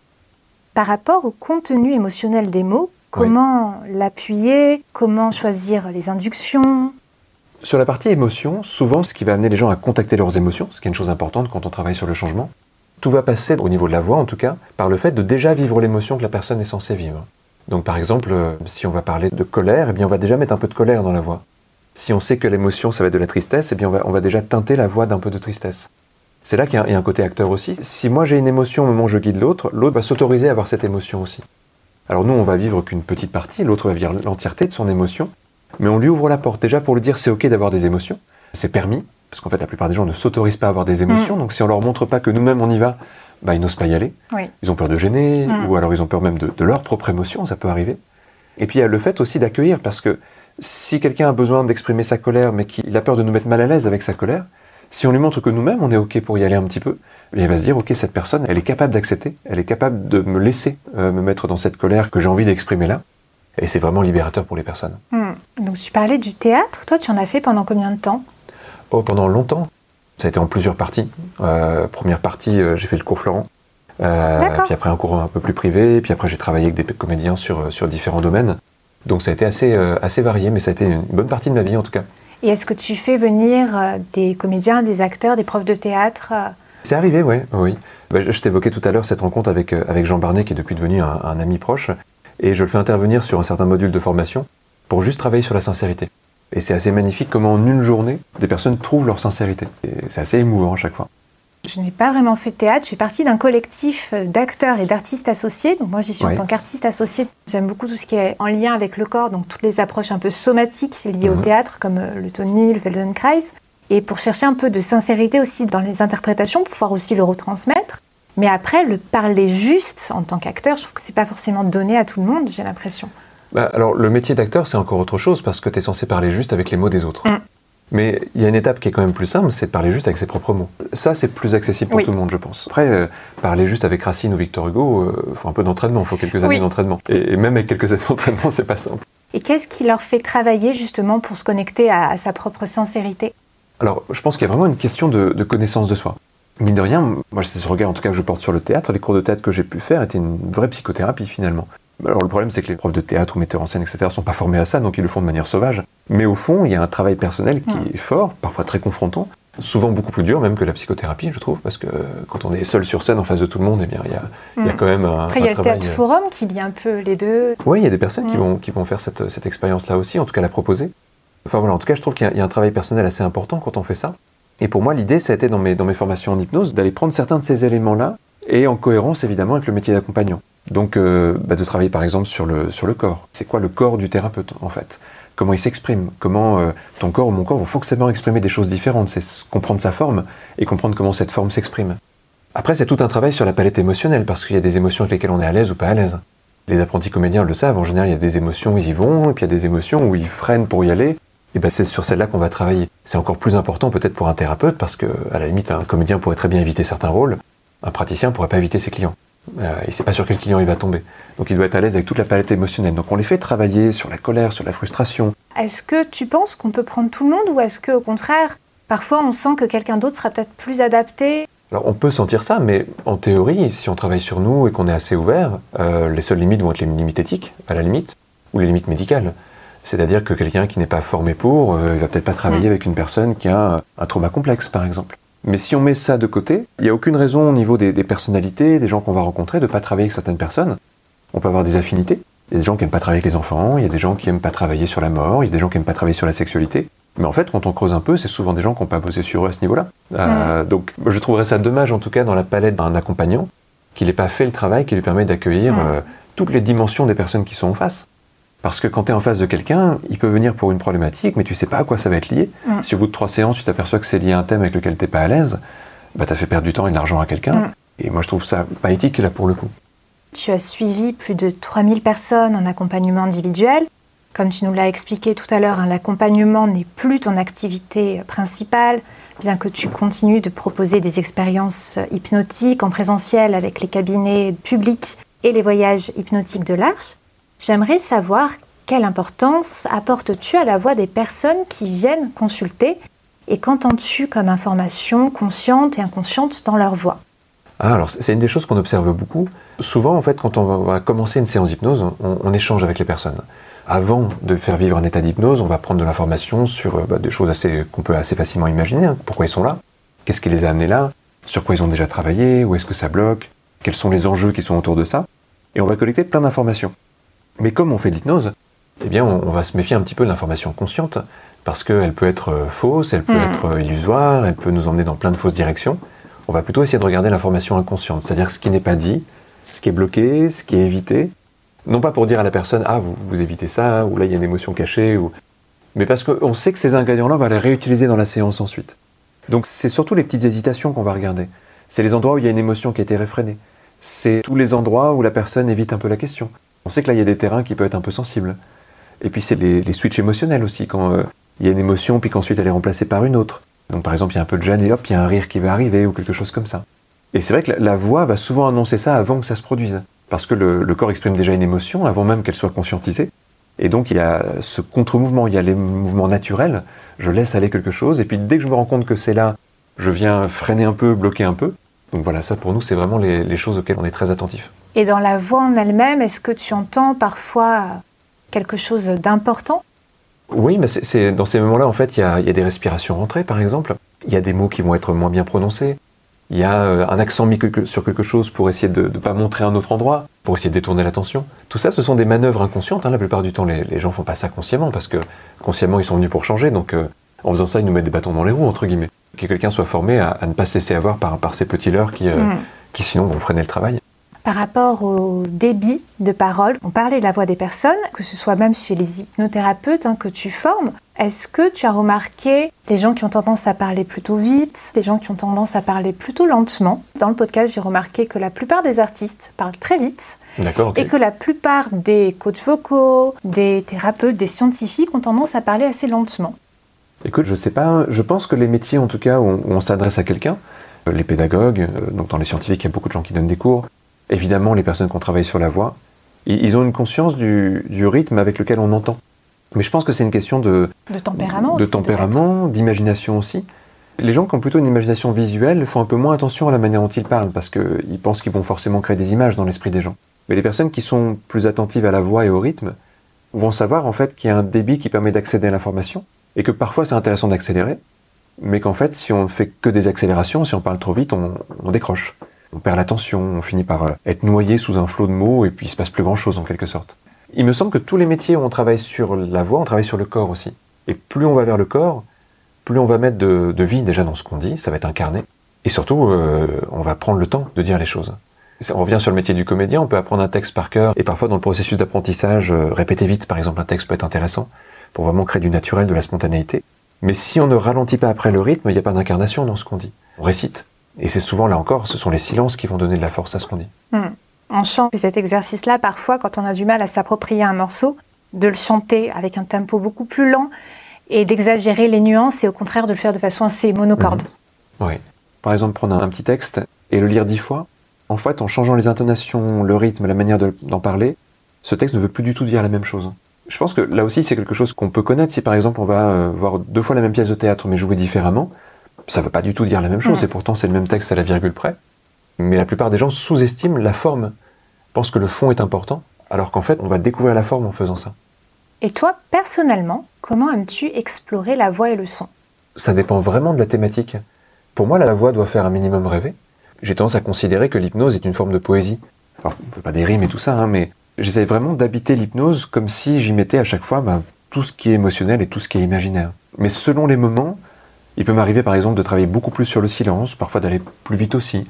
Speaker 5: Par rapport au contenu émotionnel des mots, comment l'appuyer, comment choisir les inductions?
Speaker 4: Sur la partie émotion, souvent, ce qui va amener les gens à contacter leurs émotions, ce qui est une chose importante quand on travaille sur le changement, tout va passer, au niveau de la voix en tout cas, par le fait de déjà vivre l'émotion que la personne est censée vivre. Donc par exemple, euh, si on va parler de colère, eh bien on va déjà mettre un peu de colère dans la voix. Si on sait que l'émotion, ça va être de la tristesse, eh bien on va, on va déjà teinter la voix d'un peu de tristesse. C'est là qu'il y, y a un côté acteur aussi. Si moi j'ai une émotion au moment où je guide l'autre, l'autre va s'autoriser à avoir cette émotion aussi. Alors nous, on va vivre qu'une petite partie, l'autre va vivre l'entièreté de son émotion, mais on lui ouvre la porte déjà pour lui dire c'est ok d'avoir des émotions, c'est permis, parce qu'en fait la plupart des gens ne s'autorisent pas à avoir des émotions, donc si on leur montre pas que nous-mêmes on y va, bah, ils n'osent pas y aller.
Speaker 5: Oui.
Speaker 4: Ils ont peur de gêner,
Speaker 5: Mm.
Speaker 4: ou alors ils ont peur même de, de leur propre émotion, ça peut arriver. Et puis il y a le fait aussi d'accueillir, parce que si quelqu'un a besoin d'exprimer sa colère, mais qu'il a peur de nous mettre mal à l'aise avec sa colère, si on lui montre que nous-mêmes on est ok pour y aller un petit peu, il va se dire ok cette personne, elle est capable d'accepter, elle est capable de me laisser euh, me mettre dans cette colère que j'ai envie d'exprimer là, et c'est vraiment libérateur pour les personnes.
Speaker 5: Hmm. Donc tu parlais du théâtre, toi tu en as fait pendant combien de temps?
Speaker 4: Oh, pendant longtemps. Ça a été en plusieurs parties. Euh, première partie, euh, j'ai fait le cours Florent. Puis après un cours un peu plus privé. Puis après, j'ai travaillé avec des comédiens sur, sur différents domaines. Donc ça a été assez, assez varié, mais ça a été une bonne partie de ma vie en tout cas.
Speaker 5: Et est-ce que tu fais venir des comédiens, des acteurs, des profs de théâtre
Speaker 4: C'est arrivé, ouais, oui. Bah, je t'évoquais tout à l'heure cette rencontre avec, euh, avec Jean Barnet, qui est depuis devenu un, un ami proche. Et je le fais intervenir sur un certain module de formation pour juste travailler sur la sincérité. Et c'est assez magnifique comment en une journée, des personnes trouvent leur sincérité. C'est assez émouvant à chaque fois.
Speaker 5: Je n'ai pas vraiment fait de théâtre, je fais partie d'un collectif euh, d'acteurs et d'artistes associés. Donc moi j'y suis
Speaker 4: Ouais.
Speaker 5: en tant qu'artiste associé. J'aime beaucoup tout ce qui est en lien avec le corps, donc toutes les approches un peu somatiques liées au
Speaker 4: Mhm.
Speaker 5: théâtre, comme euh, le Tony, le Feldenkrais. Et pour chercher un peu de sincérité aussi dans les interprétations, pour pouvoir aussi le retransmettre. Mais après, le parler juste en tant qu'acteur, je trouve que c'est pas forcément donné à tout le monde, j'ai l'impression.
Speaker 4: Bah, alors, le métier d'acteur, c'est encore autre chose parce que tu es censé parler juste avec les mots des autres.
Speaker 5: Mm.
Speaker 4: Mais il y a une étape qui est quand même plus simple, c'est de parler juste avec ses propres mots. Ça, c'est plus accessible pour
Speaker 5: Oui.
Speaker 4: tout le monde, je pense. Après, euh, parler juste avec Racine ou Victor Hugo, il faut un peu d'entraînement, il faut quelques années
Speaker 5: Oui.
Speaker 4: d'entraînement. Et, et même avec quelques *laughs* années d'entraînement, c'est pas simple.
Speaker 5: Et qu'est-ce qui leur fait travailler justement pour se connecter à, à sa propre sincérité?
Speaker 4: Alors, je pense qu'il y a vraiment une question de, de connaissance de soi. Mine de rien, moi, c'est ce regard en tout cas que je porte sur le théâtre. Les cours de théâtre que j'ai pu faire étaient une vraie psychothérapie finalement. Alors le problème, c'est que les profs de théâtre ou metteurs en scène, etc., sont pas formés à ça, donc ils le font de manière sauvage. Mais au fond, il y a un travail personnel qui est fort, parfois très confrontant, souvent beaucoup plus dur même que la psychothérapie, je trouve, parce que quand on est seul sur scène en face de tout le monde, eh bien, il y a, il y a
Speaker 5: Mm.
Speaker 4: quand même un,
Speaker 5: Après, il y a le théâtre forum qui lie un peu les deux.
Speaker 4: Oui, il y a des personnes qui,
Speaker 5: Mm.
Speaker 4: vont, qui vont faire cette, cette expérience-là aussi, en tout cas la proposer. Enfin voilà, en tout cas, je trouve qu'il y, a- un travail personnel assez important quand on fait ça. Et pour moi, l'idée, ça a été dans mes, formations en hypnose d'aller prendre certains de ces éléments-là et en cohérence évidemment avec le métier d'accompagnant. Donc euh, bah, de travailler par exemple sur le, corps. C'est quoi le corps du thérapeute en fait? Comment il s'exprime? Comment euh, ton corps ou mon corps vont forcément exprimer des choses différentes? C'est comprendre sa forme et comprendre comment cette forme s'exprime. Après, c'est tout un travail sur la palette émotionnelle parce qu'il y a des émotions avec lesquelles on est à l'aise ou pas à l'aise. Les apprentis comédiens le savent, en général, il y a des émotions où ils y vont, et puis il y a des émotions où ils freinent pour y aller. Et ben c'est sur celle-là qu'on va travailler. C'est encore plus important peut-être pour un thérapeute parce que, à la limite, un comédien pourrait très bien éviter certains rôles, un praticien pourrait pas éviter ses clients. Euh, il sait pas sur quel client il va tomber. Donc il doit être à l'aise avec toute la palette émotionnelle. Donc on les fait travailler sur la colère, sur la frustration.
Speaker 5: Est-ce que tu penses qu'on peut prendre tout le monde ou est-ce que au contraire, parfois on sent que quelqu'un d'autre sera peut-être plus adapté?
Speaker 4: Alors on peut sentir ça, mais en théorie, si on travaille sur nous et qu'on est assez ouvert, euh, les seules limites vont être les limites éthiques, à la limite, ou les limites médicales. C'est-à-dire que quelqu'un qui n'est pas formé pour, euh, il va peut-être pas travailler avec une personne qui a un trauma complexe, par exemple. Mais si on met ça de côté, il n'y a aucune raison au niveau des, des personnalités, des gens qu'on va rencontrer, de ne pas travailler avec certaines personnes. On peut avoir des affinités, Il y a des gens qui n'aiment pas travailler avec les enfants, il y a des gens qui n'aiment pas travailler sur la mort, il y a des gens qui n'aiment pas travailler sur la sexualité. Mais en fait, quand on creuse un peu, c'est souvent des gens qui n'ont pas bossé sur eux à ce niveau-là. Euh, donc, je trouverais ça dommage, en tout cas, dans la palette d'un accompagnant, qu'il n'ait pas fait le travail qui lui permet d'accueillir euh, toutes les dimensions des personnes qui sont en face. Parce que quand tu es en face de quelqu'un, il peut venir pour une problématique, mais tu sais pas à quoi ça va être lié. Si au bout de trois séances, tu t'aperçois que c'est lié à un thème avec lequel tu n'es pas à l'aise, bah, tu as fait perdre du temps et de l'argent à quelqu'un. Et moi, je trouve ça pas éthique, là, pour le coup.
Speaker 5: Tu as suivi plus de 3000 personnes en accompagnement individuel. Comme tu nous l'as expliqué tout à l'heure, hein, l'accompagnement n'est plus ton activité principale, bien que tu continues de proposer des expériences hypnotiques en présentiel avec les cabinets publics et les voyages hypnotiques de l'Arche. J'aimerais savoir quelle importance apportes-tu à la voix des personnes qui viennent consulter et qu'entends-tu comme information consciente et inconsciente dans leur voix?
Speaker 4: Ah, alors c'est une des choses qu'on observe beaucoup. Souvent, en fait, quand on va commencer une séance d'hypnose, on, échange avec les personnes. Avant de faire vivre un état d'hypnose, on va prendre de l'information sur euh, bah, des choses assez qu'on peut assez facilement imaginer. Hein. Pourquoi ils sont là? Qu'est-ce qui les a amenés là? Sur quoi ils ont déjà travaillé? Où est-ce que ça bloque? Quels sont les enjeux qui sont autour de ça? Et on va collecter plein d'informations. Mais comme on fait de l'hypnose, eh bien, on, va se méfier un petit peu de l'information consciente parce qu'elle peut être euh, fausse, elle peut hmm. être euh, illusoire, elle peut nous emmener dans plein de fausses directions on va plutôt essayer de regarder l'information inconsciente, c'est-à-dire ce qui n'est pas dit, ce qui est bloqué, ce qui est évité. Non pas pour dire à la personne, ah, vous, évitez ça, ou là il y a une émotion cachée, ou... mais parce qu'on sait que ces ingrédients-là, on va les réutiliser dans la séance ensuite. Donc c'est surtout les petites hésitations qu'on va regarder. C'est les endroits où il y a une émotion qui a été réfrénée. C'est tous les endroits où la personne évite un peu la question. On sait que là, il y a des terrains qui peuvent être un peu sensibles. Et puis c'est les, switches émotionnels aussi, quand euh, il y a une émotion, puis qu'ensuite elle est remplacée par une autre. Donc par exemple, il y a un peu de gêne et hop, il y a un rire qui va arriver ou quelque chose comme ça. Et c'est vrai que la, voix va souvent annoncer ça avant que ça se produise. Parce que le, corps exprime déjà une émotion avant même qu'elle soit conscientisée. Et donc il y a ce contre-mouvement, il y a les mouvements naturels, je laisse aller quelque chose, et puis dès que je me rends compte que c'est là, je viens freiner un peu, bloquer un peu. Donc voilà, ça pour nous, c'est vraiment les, les choses auxquelles on est très attentif.
Speaker 5: Et dans la voix en elle-même, est-ce que tu entends parfois quelque chose d'important?
Speaker 4: Oui, mais c'est dans ces moments-là, en fait, il y a, des respirations rentrées, par exemple. Il y a des mots qui vont être moins bien prononcés. Il y a euh, un accent mis sur quelque chose pour essayer de ne pas montrer un autre endroit, pour essayer de détourner l'attention. Tout ça, ce sont des manœuvres inconscientes. Hein. La plupart du temps, les, les gens font pas ça consciemment, parce que consciemment, ils sont venus pour changer. Donc, euh, en faisant ça, ils nous mettent des bâtons dans les roues, entre guillemets. Que quelqu'un soit formé à, ne pas se laisser avoir par, par ces petits leurres qui, euh, mm. qui, sinon, vont freiner le travail.
Speaker 5: Par rapport au débit de parole, on parlait de la voix des personnes, que ce soit même chez les hypnothérapeutes hein, que tu formes. Est-ce que tu as remarqué des gens qui ont tendance à parler plutôt vite, des gens qui ont tendance à parler plutôt lentement? Dans le podcast, j'ai remarqué que la plupart des artistes parlent très vite. Et que la plupart des coachs vocaux, des thérapeutes, des scientifiques ont tendance à parler assez lentement.
Speaker 4: Écoute, je sais pas, je pense que les métiers en tout cas où on, s'adresse à quelqu'un, euh, les pédagogues, euh, donc dans les scientifiques, il y a beaucoup de gens qui donnent des cours, évidemment les personnes qui ont travaillé sur la voix, ils ont une conscience du, rythme avec lequel on entend. Mais je pense que c'est une question de,
Speaker 5: de tempérament,
Speaker 4: de tempérament, d'imagination aussi. Les gens qui ont plutôt une imagination visuelle font un peu moins attention à la manière dont ils parlent parce qu'ils pensent qu'ils vont forcément créer des images dans l'esprit des gens. Mais les personnes qui sont plus attentives à la voix et au rythme vont savoir en fait qu'il y a un débit qui permet d'accéder à l'information et que parfois c'est intéressant d'accélérer, mais qu'en fait si on ne fait que des accélérations, si on parle trop vite, on décroche on perd l'attention, on finit par euh, être noyé sous un flot de mots et puis il se passe plus grand chose en quelque sorte. Il me semble que tous les métiers où on travaille sur la voix, on travaille sur le corps aussi. Et plus on va vers le corps, plus on va mettre de, vie déjà dans ce qu'on dit, ça va être incarné. Et surtout, euh, on va prendre le temps de dire les choses. On revient sur le métier du comédien, on peut apprendre un texte par cœur et parfois dans le processus d'apprentissage, euh, répéter vite par exemple un texte peut être intéressant pour vraiment créer du naturel, de la spontanéité. Mais si on ne ralentit pas après le rythme, il n'y a pas d'incarnation dans ce qu'on dit. On récite. Et c'est souvent, là encore, ce sont les silences qui vont donner de la force à ce qu'on dit.
Speaker 5: Hmm. On chante cet exercice-là, parfois, quand on a du mal à s'approprier un morceau, de le chanter avec un tempo beaucoup plus lent et d'exagérer les nuances et au contraire de le faire de façon assez monocorde.
Speaker 4: Mhm. Oui. Par exemple, prendre un petit texte et le lire dix fois. En fait, en changeant les intonations, le rythme, la manière d'en parler, ce texte ne veut plus du tout dire la même chose. Je pense que là aussi, c'est quelque chose qu'on peut connaître si par exemple on va euh, voir deux fois la même pièce de théâtre mais jouer différemment ça ne veut pas du tout dire la même chose, et pourtant c'est le même texte à la virgule près. Mais la plupart des gens sous-estiment la forme, pensent que le fond est important, alors qu'en fait on va découvrir la forme en faisant ça.
Speaker 5: Et toi, personnellement, comment aimes-tu explorer la voix et le son?
Speaker 4: Ça dépend vraiment de la thématique. Pour moi, la voix doit faire un minimum rêver. J'ai tendance à considérer que l'hypnose est une forme de poésie. Alors, on ne veut pas des rimes et tout ça, hein, mais J'essaye vraiment d'habiter l'hypnose comme si j'y mettais à chaque fois ben, tout ce qui est émotionnel et tout ce qui est imaginaire. Mais selon les moments, il peut m'arriver par exemple de travailler beaucoup plus sur le silence, parfois d'aller plus vite aussi,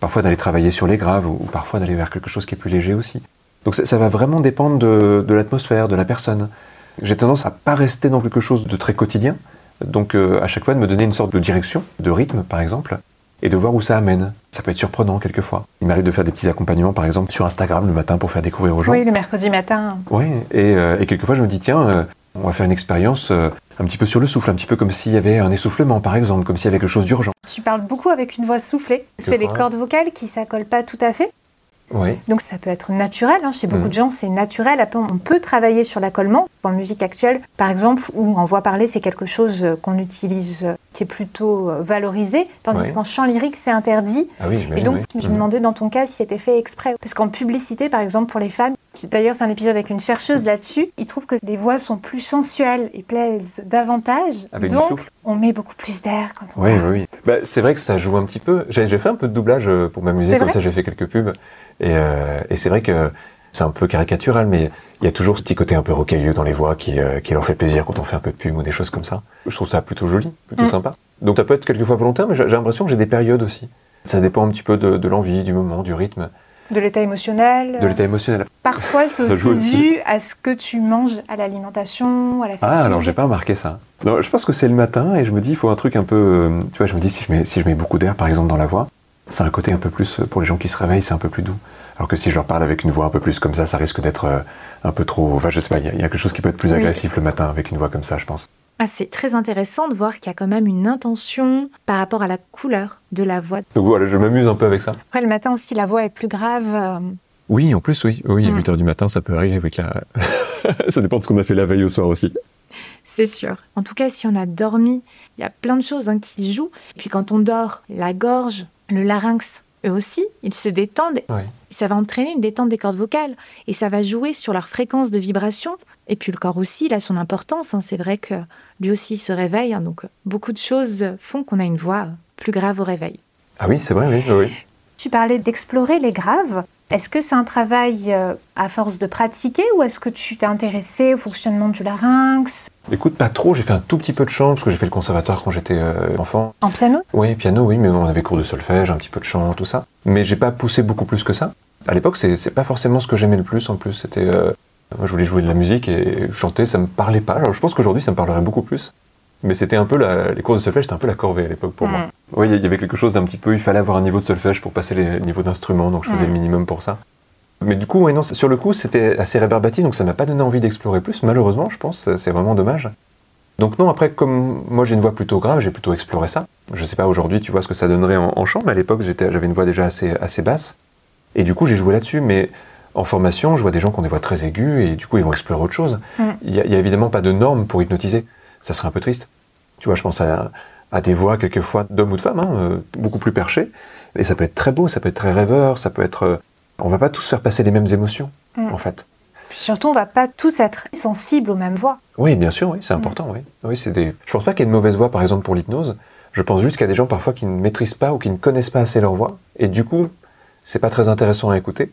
Speaker 4: parfois d'aller travailler sur les graves ou, parfois d'aller vers quelque chose qui est plus léger aussi. Donc ça, va vraiment dépendre de, de l'atmosphère, de la personne. J'ai tendance à pas rester dans quelque chose de très quotidien, donc euh, à chaque fois de me donner une sorte de direction, de rythme par exemple, et de voir où ça amène. Ça peut être surprenant quelquefois. Il m'arrive de faire des petits accompagnements par exemple sur Instagram le matin pour faire découvrir aux gens.
Speaker 5: Oui, le mercredi matin.
Speaker 4: Oui, et, euh, et quelquefois je me dis tiens, euh, on va faire une expérience un petit peu sur le souffle, un petit peu comme s'il y avait un essoufflement par exemple, comme s'il y avait quelque chose d'urgent.
Speaker 5: Tu parles beaucoup avec une voix soufflée. C'est les cordes vocales qui s'accolent pas tout à fait donc ça peut être naturel, hein. chez beaucoup mm. de gens c'est naturel. Après, on peut travailler sur l'accollement. En musique actuelle, par exemple, où en voix parlée c'est quelque chose euh, qu'on utilise, euh, qui est plutôt euh, valorisé, tandis qu'en chant lyrique c'est interdit.
Speaker 4: Ah oui,
Speaker 5: Et donc
Speaker 4: je
Speaker 5: me mm. demandais dans ton cas si c'était fait exprès. Parce qu'en publicité, par exemple, pour les femmes, d'ailleurs fait un épisode avec une chercheuse là-dessus, ils trouvent que les voix sont plus sensuelles et plaisent davantage. donc on met beaucoup plus d'air quand on
Speaker 4: Oui, oui, oui. Bah, c'est vrai que ça joue un petit peu. J'ai fait un peu de doublage pour m'amuser, comme ça j'ai fait quelques pubs. Euh, et, c'est vrai que c'est un peu caricatural, mais il y a toujours ce petit côté un peu rocailleux dans les voix qui, euh, qui, leur fait plaisir quand on fait un peu de pub ou des choses comme ça. Je trouve ça plutôt joli, plutôt mm. sympa. Donc ça peut être quelquefois volontaire, mais j'ai l'impression que j'ai des périodes aussi. Ça dépend un petit peu de, l'envie, du moment, du rythme.
Speaker 5: De l'état émotionnel.
Speaker 4: De l'état émotionnel.
Speaker 5: Parfois, c'est aussi dû à ce que tu manges à l'alimentation, à la fatigue.
Speaker 4: Ah, alors j'ai pas remarqué ça. Non, je pense que c'est le matin et je me dis, il faut un truc un peu. Euh, tu vois, je me dis, si je mets, si je mets beaucoup d'air, par exemple, dans la voix, c'est un côté un peu plus. Pour les gens qui se réveillent, c'est un peu plus doux. Alors que si je leur parle avec une voix un peu plus comme ça, ça risque d'être euh, un peu trop. Enfin, je sais pas, il y, a quelque chose qui peut être plus agressif le matin avec une voix comme ça, je pense.
Speaker 3: Ah, c'est très intéressant de voir qu'il y a quand même une intention par rapport à la couleur de la voix.
Speaker 4: Donc voilà, je m'amuse un peu avec ça.
Speaker 5: Après, le matin aussi, la voix est plus grave. Euh.
Speaker 4: Oui, en plus, oui. Oui, à 8 mm. h du matin, ça peut arriver avec la. *laughs* ça dépend de ce qu'on a fait la veille au soir aussi.
Speaker 3: C'est sûr. En tout cas, si on a dormi, il y a plein de choses hein, qui jouent. Et puis quand on dort, la gorge, le larynx, eux aussi, ils se détendent. Ça va entraîner une détente des cordes vocales et ça va jouer sur leur fréquence de vibration. Et puis le corps aussi, il a son importance. Hein. C'est vrai que lui aussi se réveille. Hein. donc beaucoup de choses font qu'on a une voix plus grave au réveil.
Speaker 4: Ah oui, c'est vrai, oui. oui.
Speaker 5: Tu parlais d'explorer les graves. Est-ce que c'est un travail euh, à force de pratiquer ou est-ce que tu t'es intéressé au fonctionnement du larynx?
Speaker 4: Écoute, pas trop. J'ai fait un tout petit peu de chant parce que j'ai fait le conservatoire quand j'étais euh, enfant.
Speaker 5: En piano?
Speaker 4: Oui, piano, oui, mais on avait cours de solfège, un petit peu de chant, tout ça. Mais j'ai pas poussé beaucoup plus que ça. À l'époque, c'est pas forcément ce que j'aimais le plus en plus. C'était. Euh, moi, je voulais jouer de la musique et chanter, ça me parlait pas. Alors, je pense qu'aujourd'hui, ça me parlerait beaucoup plus. Mais c'était un peu la, les cours de solfège, c'était un peu la corvée à l'époque pour moi. Mm. Oui, il y avait quelque chose d'un petit peu, il fallait avoir un niveau de solfège pour passer les niveaux d'instruments, donc je faisais le mm. minimum pour ça. Mais du coup, non, sur le coup, c'était assez rébarbatif, donc ça m'a pas donné envie d'explorer plus, malheureusement, je pense, c'est vraiment dommage. Donc non, après, comme moi j'ai une voix plutôt grave, j'ai plutôt exploré ça. Je sais pas aujourd'hui, tu vois ce que ça donnerait en, chant, mais à l'époque, j'avais une voix déjà assez, assez basse. Et du coup, j'ai joué là-dessus, mais en formation, je vois des gens qui ont des voix très aiguës, et du coup, ils vont explorer autre chose. Mm. Il n'y a, évidemment pas de normes pour hypnotiser. Ça serait un peu triste. Tu vois, je pense à, des voix quelquefois d'hommes ou de femmes, hein, euh, beaucoup plus perchées. Et ça peut être très beau, ça peut être très rêveur, ça peut être... Euh, on va pas tous faire passer les mêmes émotions, mm. en fait.
Speaker 5: surtout, on va pas tous être sensibles aux mêmes voix.
Speaker 4: Oui, bien sûr, oui, c'est mm. important, oui. oui c'est des... Je pense pas qu'il y ait de mauvaise voix, par exemple, pour l'hypnose. Je pense juste qu'il y a des gens parfois qui ne maîtrisent pas ou qui ne connaissent pas assez leur voix. Et du coup, c'est pas très intéressant à écouter.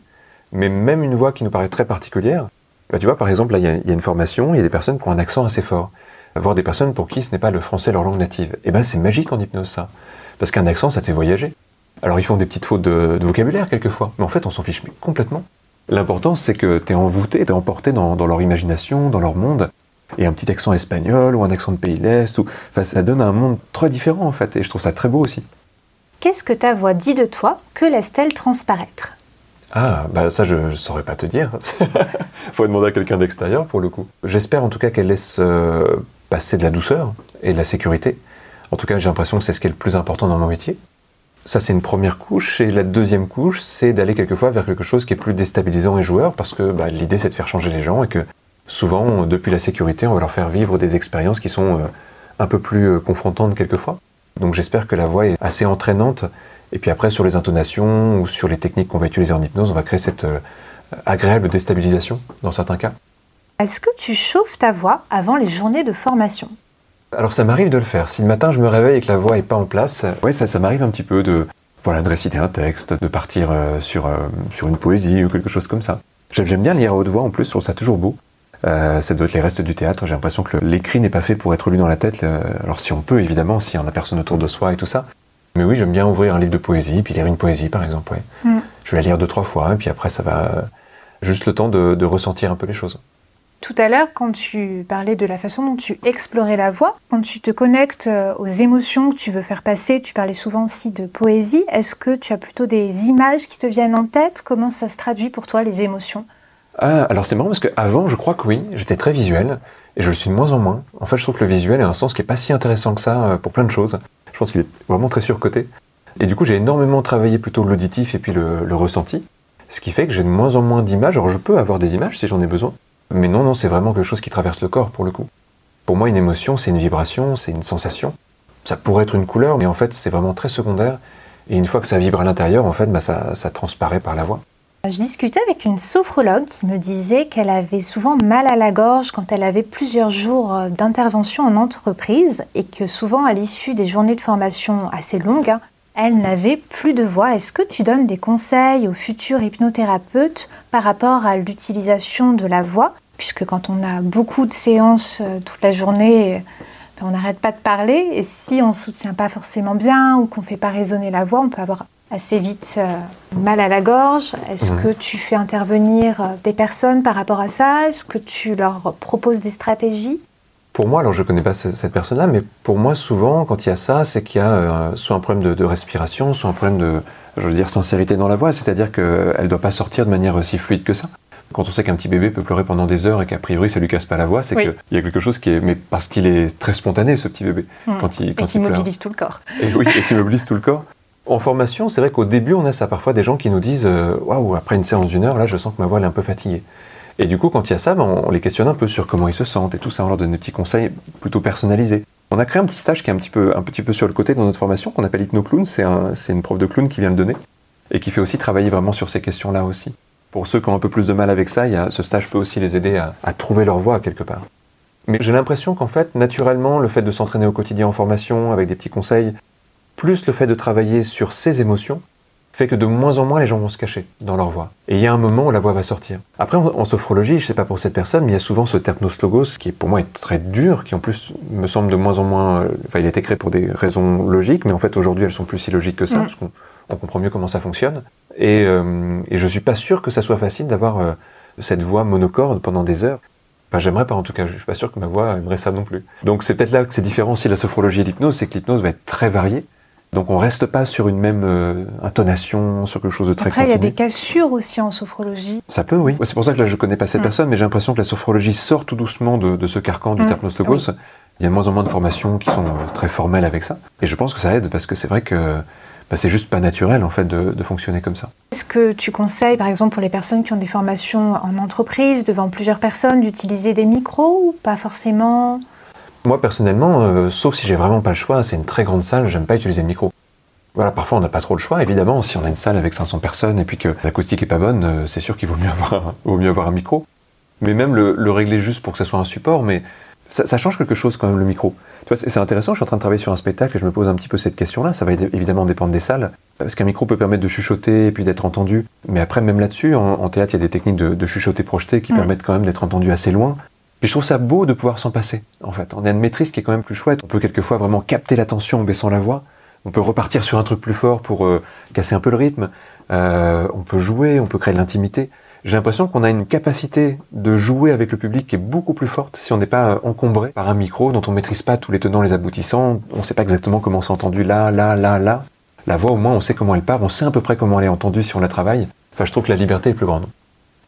Speaker 4: Mais même une voix qui nous paraît très particulière, bah, tu vois, par exemple, là, il y, y, a une formation, il y a des personnes qui ont un accent assez fort voir des personnes pour qui ce n'est pas le français leur langue native. Et eh ben c'est magique en hypnose ça. Parce qu'un accent, ça te fait voyager. Alors ils font des petites fautes de, vocabulaire quelquefois, mais en fait on s'en fiche complètement. L'important c'est que tu es envoûté, tu es emporté dans, leur imagination, dans leur monde. Et un petit accent espagnol ou un accent de pays de l'Est, ou... enfin, ça donne un monde très différent en fait, et je trouve ça très beau aussi.
Speaker 5: Qu'est-ce que ta voix dit de toi? Que laisse-t-elle transparaître?
Speaker 4: Ah, bah ça je ne saurais pas te dire. *laughs* Faut demander à quelqu'un d'extérieur pour le coup. J'espère en tout cas qu'elle laisse euh, passer de la douceur et de la sécurité. En tout cas, j'ai l'impression que c'est ce qui est le plus important dans mon métier. Ça, c'est une première couche. Et la deuxième couche, c'est d'aller quelquefois vers quelque chose qui est plus déstabilisant et joueur, parce que bah, l'idée, c'est de faire changer les gens et que souvent, depuis la sécurité, on va leur faire vivre des expériences qui sont euh, un peu plus euh, confrontantes quelquefois. Donc j'espère que la voix est assez entraînante. Et puis après, sur les intonations ou sur les techniques qu'on va utiliser en hypnose, on va créer cette euh, agréable déstabilisation dans certains cas.
Speaker 5: Est-ce que tu chauffes ta voix avant les journées de formation?
Speaker 4: Alors ça m'arrive de le faire. Si le matin je me réveille et que la voix n'est pas en place, ouais, ça, ça m'arrive un petit peu de, voilà, de réciter un texte, de partir euh, sur, euh, sur une poésie ou quelque chose comme ça. J'aime bien lire à haute voix en plus, je trouve ça toujours beau. Euh, ça doit être les restes du théâtre. J'ai l'impression que l'écrit n'est pas fait pour être lu dans la tête. Euh, alors si on peut, évidemment, s'il y en a personne autour de soi et tout ça. Mais oui, j'aime bien ouvrir un livre de poésie, puis lire une poésie, par exemple. Ouais.
Speaker 5: Mm.
Speaker 4: Je vais la lire deux, trois fois, et puis après, ça va euh, juste le temps de, de ressentir un peu les choses.
Speaker 5: Tout à l'heure, quand tu parlais de la façon dont tu explorais la voix, quand tu te connectes euh, aux émotions que tu veux faire passer, tu parlais souvent aussi de poésie. Est-ce que tu as plutôt des images qui te viennent en tête? Comment ça se traduit pour toi, les émotions?
Speaker 4: Ah, alors c'est marrant parce qu'avant, je crois que oui, j'étais très visuel, et je le suis de moins en moins. En fait, je trouve que le visuel a un sens qui est pas si intéressant que ça euh, pour plein de choses. Je pense qu'il est vraiment très surcoté. Et du coup, j'ai énormément travaillé plutôt l'auditif et puis le, le ressenti. Ce qui fait que j'ai de moins en moins d'images. Alors, je peux avoir des images si j'en ai besoin. Mais non, non, c'est vraiment quelque chose qui traverse le corps pour le coup. Pour moi, une émotion, c'est une vibration, c'est une sensation. Ça pourrait être une couleur, mais en fait, c'est vraiment très secondaire. Et une fois que ça vibre à l'intérieur, en fait, bah, ça, ça transparaît par la voix.
Speaker 5: Je discutais avec une sophrologue qui me disait qu'elle avait souvent mal à la gorge quand elle avait plusieurs jours euh, d'intervention en entreprise et que souvent à l'issue des journées de formation assez longues, hein, elle n'avait plus de voix. Est-ce que tu donnes des conseils aux futurs hypnothérapeutes par rapport à l'utilisation de la voix? Puisque quand on a beaucoup de séances euh, toute la journée, ben, on n'arrête pas de parler. Et si on ne soutient pas forcément bien ou qu'on ne fait pas résonner la voix, on peut avoir assez vite euh, mal à la gorge. Est-ce
Speaker 4: Mhm.
Speaker 5: que tu fais intervenir euh, des personnes par rapport à ça? Est-ce que tu leur proposes des stratégies?
Speaker 4: Pour moi, alors je ne connais pas ce- cette personne-là, mais pour moi, souvent, quand il y a ça, c'est qu'il y a euh, soit un problème de, de respiration, soit un problème de, je veux dire, sincérité dans la voix, c'est-à-dire qu'elle ne doit pas sortir de manière si fluide que ça. Quand on sait qu'un petit bébé peut pleurer pendant des heures et qu'a priori ça lui casse pas la voix, c'est
Speaker 5: Oui.
Speaker 4: qu'il y a quelque chose qui est, mais parce qu'il est très spontané ce petit bébé
Speaker 5: Mm.
Speaker 4: quand il
Speaker 5: et
Speaker 4: quand
Speaker 5: qui
Speaker 4: il pleure.
Speaker 5: mobilisent tout le corps
Speaker 4: Et oui, et qui mobilise tout le corps. En formation, c'est vrai qu'au début, on a ça. Parfois, des gens qui nous disent euh, Waouh, après une séance d'une heure, là, je sens que ma voix elle est un peu fatiguée. Et du coup, quand il y a ça, ben, on les questionne un peu sur comment ils se sentent et tout ça. On leur donne des petits conseils plutôt personnalisés. On a créé un petit stage qui est un petit peu, un peu sur le côté dans notre formation, qu'on appelle Hypnoclown. C'est un, c'est une prof de clown qui vient le donner et qui fait aussi travailler vraiment sur ces questions-là aussi. Pour ceux qui ont un peu plus de mal avec ça, ce stage peut aussi les aider à, à trouver leur voie quelque part. Mais j'ai l'impression qu'en fait, naturellement, le fait de s'entraîner au quotidien en formation avec des petits conseils, plus le fait de travailler sur ses émotions, fait que de moins en moins les gens vont se cacher dans leur voix. Et il y a un moment où la voix va sortir. Après, en, sophrologie, je sais pas pour cette personne, mais il y a souvent ce terpnos logos qui pour moi est très dur, qui en plus me semble de moins en moins. euh, Enfin, il a été créé pour des raisons logiques, mais en fait aujourd'hui elles sont plus si logiques que ça,
Speaker 5: Mm.
Speaker 4: parce qu'on on comprend mieux comment ça fonctionne. Et, euh, et je suis pas sûr que ça soit facile d'avoir euh, cette voix monocorde pendant des heures. Enfin, j'aimerais pas en tout cas, je suis pas sûr que ma voix aimerait ça non plus. Donc c'est peut-être là que c'est différent aussi la sophrologie et l'hypnose, c'est que l'hypnose va être très variée. Donc on reste pas sur une même euh, intonation, sur quelque chose de très
Speaker 5: Après, il y a
Speaker 4: continu.
Speaker 5: des cassures aussi en sophrologie.
Speaker 4: Ça peut, oui. C'est pour ça que là, je connais pas cette
Speaker 5: Mm.
Speaker 4: personne, mais j'ai l'impression que la sophrologie sort tout doucement de, de ce carcan du
Speaker 5: Mm.
Speaker 4: logos. Il y a de moins en moins de formations qui sont euh, très formelles avec ça. Et je pense que ça aide parce que c'est vrai que bah, c'est juste pas naturel en fait de, de fonctionner comme ça.
Speaker 5: Est-ce que tu conseilles, par exemple, pour les personnes qui ont des formations en entreprise, devant plusieurs personnes, d'utiliser des micros ou pas forcément?
Speaker 4: Moi personnellement, euh, sauf si j'ai vraiment pas le choix, c'est une très grande salle, j'aime pas utiliser le micro. Voilà, parfois on n'a pas trop le choix, évidemment. Si on a une salle avec 500 personnes et puis que l'acoustique est pas bonne, euh, c'est sûr qu'il vaut mieux *laughs* avoir un, vaut mieux avoir un micro. Mais même le, le régler juste pour que ça soit un support, mais ça, ça change quelque chose quand même le micro. Tu vois, c'est intéressant. Je suis en train de travailler sur un spectacle et je me pose un petit peu cette question-là. Ça va évi- évidemment dépendre des salles, parce qu'un micro peut permettre de chuchoter et puis d'être entendu. Mais après, même là-dessus, en, en théâtre, il y a des techniques de, de chuchoter projeté qui
Speaker 5: Mm.
Speaker 4: permettent quand même d'être entendu assez loin. Et je trouve ça beau de pouvoir s'en passer, en fait. On a une maîtrise qui est quand même plus chouette. On peut quelquefois vraiment capter l'attention en baissant la voix. On peut repartir sur un truc plus fort pour euh, casser un peu le rythme. Euh, on peut jouer, on peut créer de l'intimité. J'ai l'impression qu'on a une capacité de jouer avec le public qui est beaucoup plus forte si on n'est pas euh, encombré par un micro dont on maîtrise pas tous les tenants, les aboutissants. On ne sait pas exactement comment c'est entendu là, là, là, là. La voix, au moins, on sait comment elle part, on sait à peu près comment elle est entendue si on la travaille. Enfin, je trouve que la liberté est plus grande.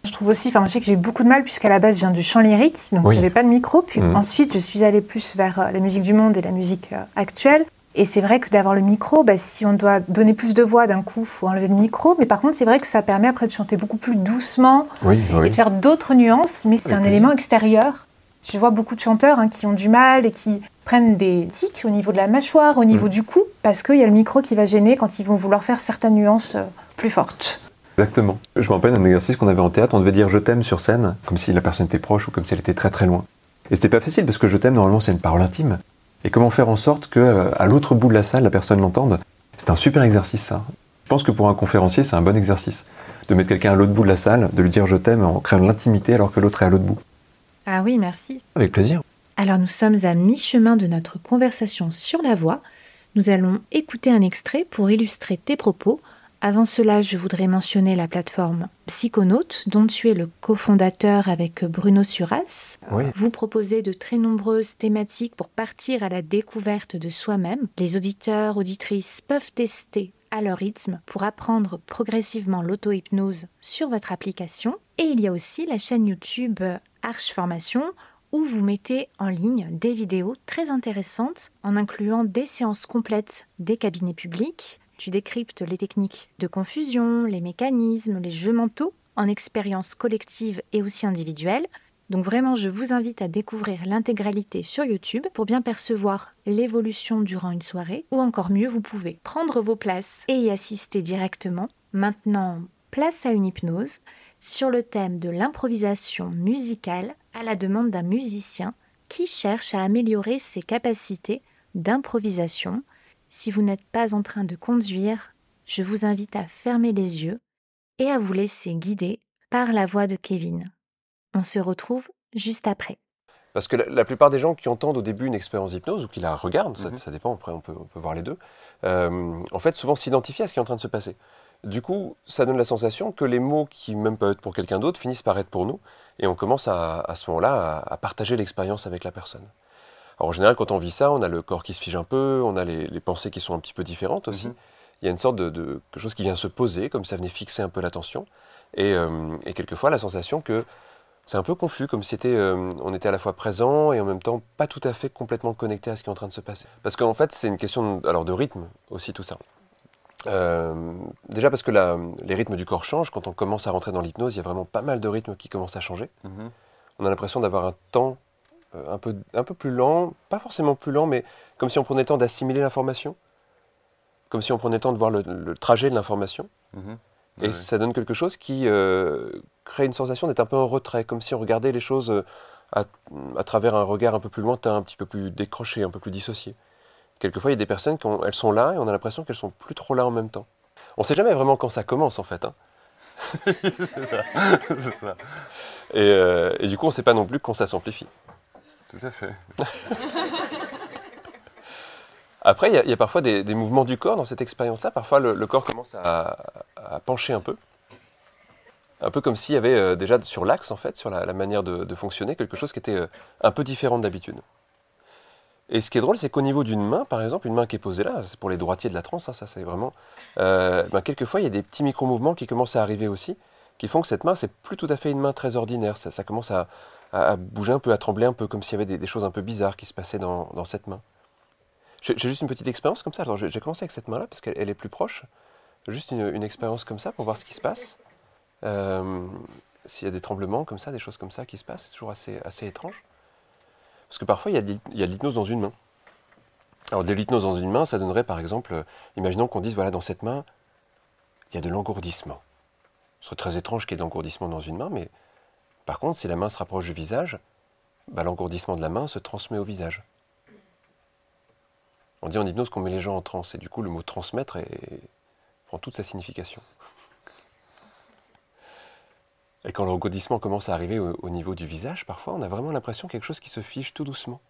Speaker 5: Je trouve aussi, enfin, je sais que j'ai eu beaucoup de mal puisqu'à la base, je viens du chant lyrique, donc
Speaker 4: Oui.
Speaker 5: il n'y avait pas de micro. Puis
Speaker 4: Mhm.
Speaker 5: ensuite, je suis allée plus vers euh, la musique du monde et la musique euh, actuelle. Et c'est vrai que d'avoir le micro, bah, si on doit donner plus de voix d'un coup, faut enlever le micro. Mais par contre, c'est vrai que ça permet après de chanter beaucoup plus doucement
Speaker 4: Oui,
Speaker 5: et de faire d'autres nuances, mais c'est un
Speaker 4: plaisir.
Speaker 5: élément extérieur. Je vois beaucoup de chanteurs hein, qui ont du mal et qui prennent des tics au niveau de la mâchoire, au niveau
Speaker 4: Mm.
Speaker 5: du cou, parce qu'il y a le micro qui va gêner quand ils vont vouloir faire certaines nuances euh, plus fortes.
Speaker 4: Exactement. Je me rappelle d'un exercice qu'on avait en théâtre, on devait dire je t'aime sur scène, comme si la personne était proche ou comme si elle était très très loin. Et c'était pas facile parce que je t'aime, normalement, c'est une parole intime. Et comment faire en sorte que euh, à l'autre bout de la salle, la personne l'entende? C'est un super exercice, ça. Je pense que pour un conférencier, c'est un bon exercice.
Speaker 6: de mettre quelqu'un à l'autre bout de la salle, de lui dire je t'aime en créant l'intimité alors que l'autre est à l'autre bout.
Speaker 3: Ah oui, merci.
Speaker 6: Avec plaisir.
Speaker 3: Alors nous sommes à mi-chemin de notre conversation sur la voix. Nous allons écouter un extrait pour illustrer tes propos. Avant cela, je voudrais mentionner la plateforme Psychonaute, dont tu es le cofondateur avec Bruno Suras.
Speaker 6: Oui.
Speaker 3: Vous proposez de très nombreuses thématiques pour partir à la découverte de soi-même. Les auditeurs, auditrices peuvent tester à leur rythme pour apprendre progressivement l'auto-hypnose sur votre application. Et il y a aussi la chaîne YouTube Arche Formation où vous mettez en ligne des vidéos très intéressantes en incluant des séances complètes des cabinets publics. Tu décryptes les techniques de confusion, les mécanismes, les jeux mentaux en expérience collective et aussi individuelle. Donc vraiment, je vous invite à découvrir l'intégralité sur YouTube pour bien percevoir l'évolution durant une soirée, ou encore mieux, vous pouvez prendre vos places et y assister directement. Maintenant, place à une hypnose sur le thème de l'improvisation musicale à la demande d'un musicien qui cherche à améliorer ses capacités d'improvisation. Si vous n'êtes pas en train de conduire, je vous invite à fermer les yeux et à vous laisser guider par la voix de Kevin. On se retrouve juste après.
Speaker 4: Parce que la, la plupart des gens qui entendent au début une expérience d'hypnose ou qui la regardent, ça, ça dépend, après on peut, on peut voir les deux, euh, en fait souvent s'identifient à ce qui est en train de se passer. Du coup, ça donne la sensation que les mots qui même peuvent être pour quelqu'un d'autre finissent par être pour nous, et on commence à, à ce moment-là à, à partager l'expérience avec la personne. Alors, en général, quand on vit ça, on a le corps qui se fige un peu, on a les, les pensées qui sont un petit peu différentes aussi. Il y a une sorte de, de quelque chose qui vient se poser, comme ça venait fixer un peu l'attention, et, euh, et quelquefois la sensation que c'est un peu confus, comme si euh, on était à la fois présent et en même temps pas tout à fait complètement connecté à ce qui est en train de se passer. Parce qu'en fait, c'est une question de, alors de rythme aussi tout ça. Euh, déjà parce que la- les rythmes du corps changent. Quand on commence à rentrer dans l'hypnose, il y a vraiment pas mal de rythmes qui commencent à changer. On a l'impression d'avoir un temps un, peu, un peu plus lent, pas forcément plus lent, mais comme si on prenait le temps d'assimiler l'information, comme si on prenait le temps de voir le, le trajet de l'information. Et
Speaker 7: Ouais.
Speaker 4: ça donne quelque chose qui euh, crée une sensation d'être un peu en retrait, comme si on regardait les choses euh, à, à travers un regard un peu plus lointain, un petit peu plus décroché, un peu plus dissocié. Quelquefois, il y a des personnes qui ont- elles sont là et on a l'impression qu'elles sont plus trop là en même temps. On ne sait jamais vraiment quand ça commence en fait. hein. *laughs*
Speaker 7: c'est ça. *laughs* ça.
Speaker 4: Et, euh, et du coup, on ne sait pas non plus quand ça s'amplifie.
Speaker 7: Tout à fait. *laughs*
Speaker 4: Après, il y, a- parfois des, mouvements du corps dans cette expérience-là. Parfois, le, corps commence à, pencher un peu. Un peu comme s'il y avait euh, déjà sur l'axe, en fait, sur la, manière de, fonctionner, quelque chose qui était euh, un peu différent d'habitude. Et ce qui est drôle, c'est qu'au niveau d'une main, par exemple, une main qui est posée là, c'est pour les droitiers de la transe, hein, ça c'est vraiment... euh, ben, quelquefois, il y a des petits micro-mouvements qui commencent à arriver aussi, qui font que cette main, c'est plus tout à fait une main très ordinaire. Ça commence à, à- bouger un peu, à trembler un peu, comme s'il y avait des, choses un peu bizarres qui se passaient dans, cette main. J'ai juste une petite expérience comme ça. J'ai commencé avec cette main-là parce qu'elle elle est plus proche. Juste une, expérience comme ça pour voir ce qui se passe. Euh, S'il y a des tremblements comme ça, des choses comme ça qui se passent, c'est toujours assez, assez étrange. Parce que parfois, il y a de l'hy- il y a de l'hypnose dans une main. Alors, de l'hypnose dans une main, ça donnerait par exemple, euh, imaginons qu'on dise, voilà, dans cette main, il y a de l'engourdissement. Ce serait très étrange qu'il y ait de l'engourdissement dans une main, mais par contre, si la main se rapproche du visage, bah, l'engourdissement de la main se transmet au visage. On dit en hypnose qu'on met les gens en transe, et du coup, le mot transmettre prend toute sa signification. Et quand l'engourdissement commence à arriver au, au niveau du visage, parfois, on a vraiment l'impression quelque chose qui se fiche tout doucement.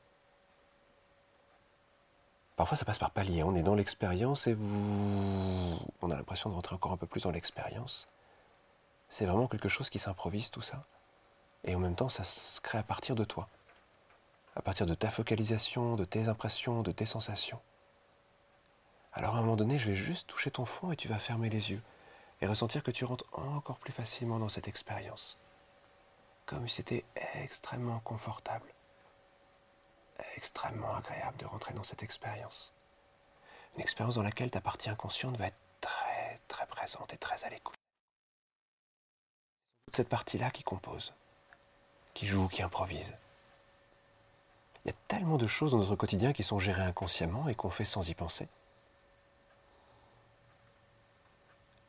Speaker 4: Parfois, ça passe par palier. On est dans l'expérience et vous... on a l'impression de rentrer encore un peu plus dans l'expérience. C'est vraiment quelque chose qui s'improvise, tout ça. Et en même temps, ça se crée à partir de toi. À partir de ta focalisation, de tes impressions, de tes sensations. Alors à un moment donné, je vais juste toucher ton fond et tu vas fermer les yeux et ressentir que tu rentres encore plus facilement dans cette expérience. Comme si c'était extrêmement confortable, extrêmement agréable de rentrer dans cette expérience. Une expérience dans laquelle ta partie inconsciente va être très très présente et très à l'écoute. Toute cette partie-là qui compose, qui joue, qui improvise. Il y a tellement de choses dans notre quotidien qui sont gérées inconsciemment et qu'on fait sans y penser.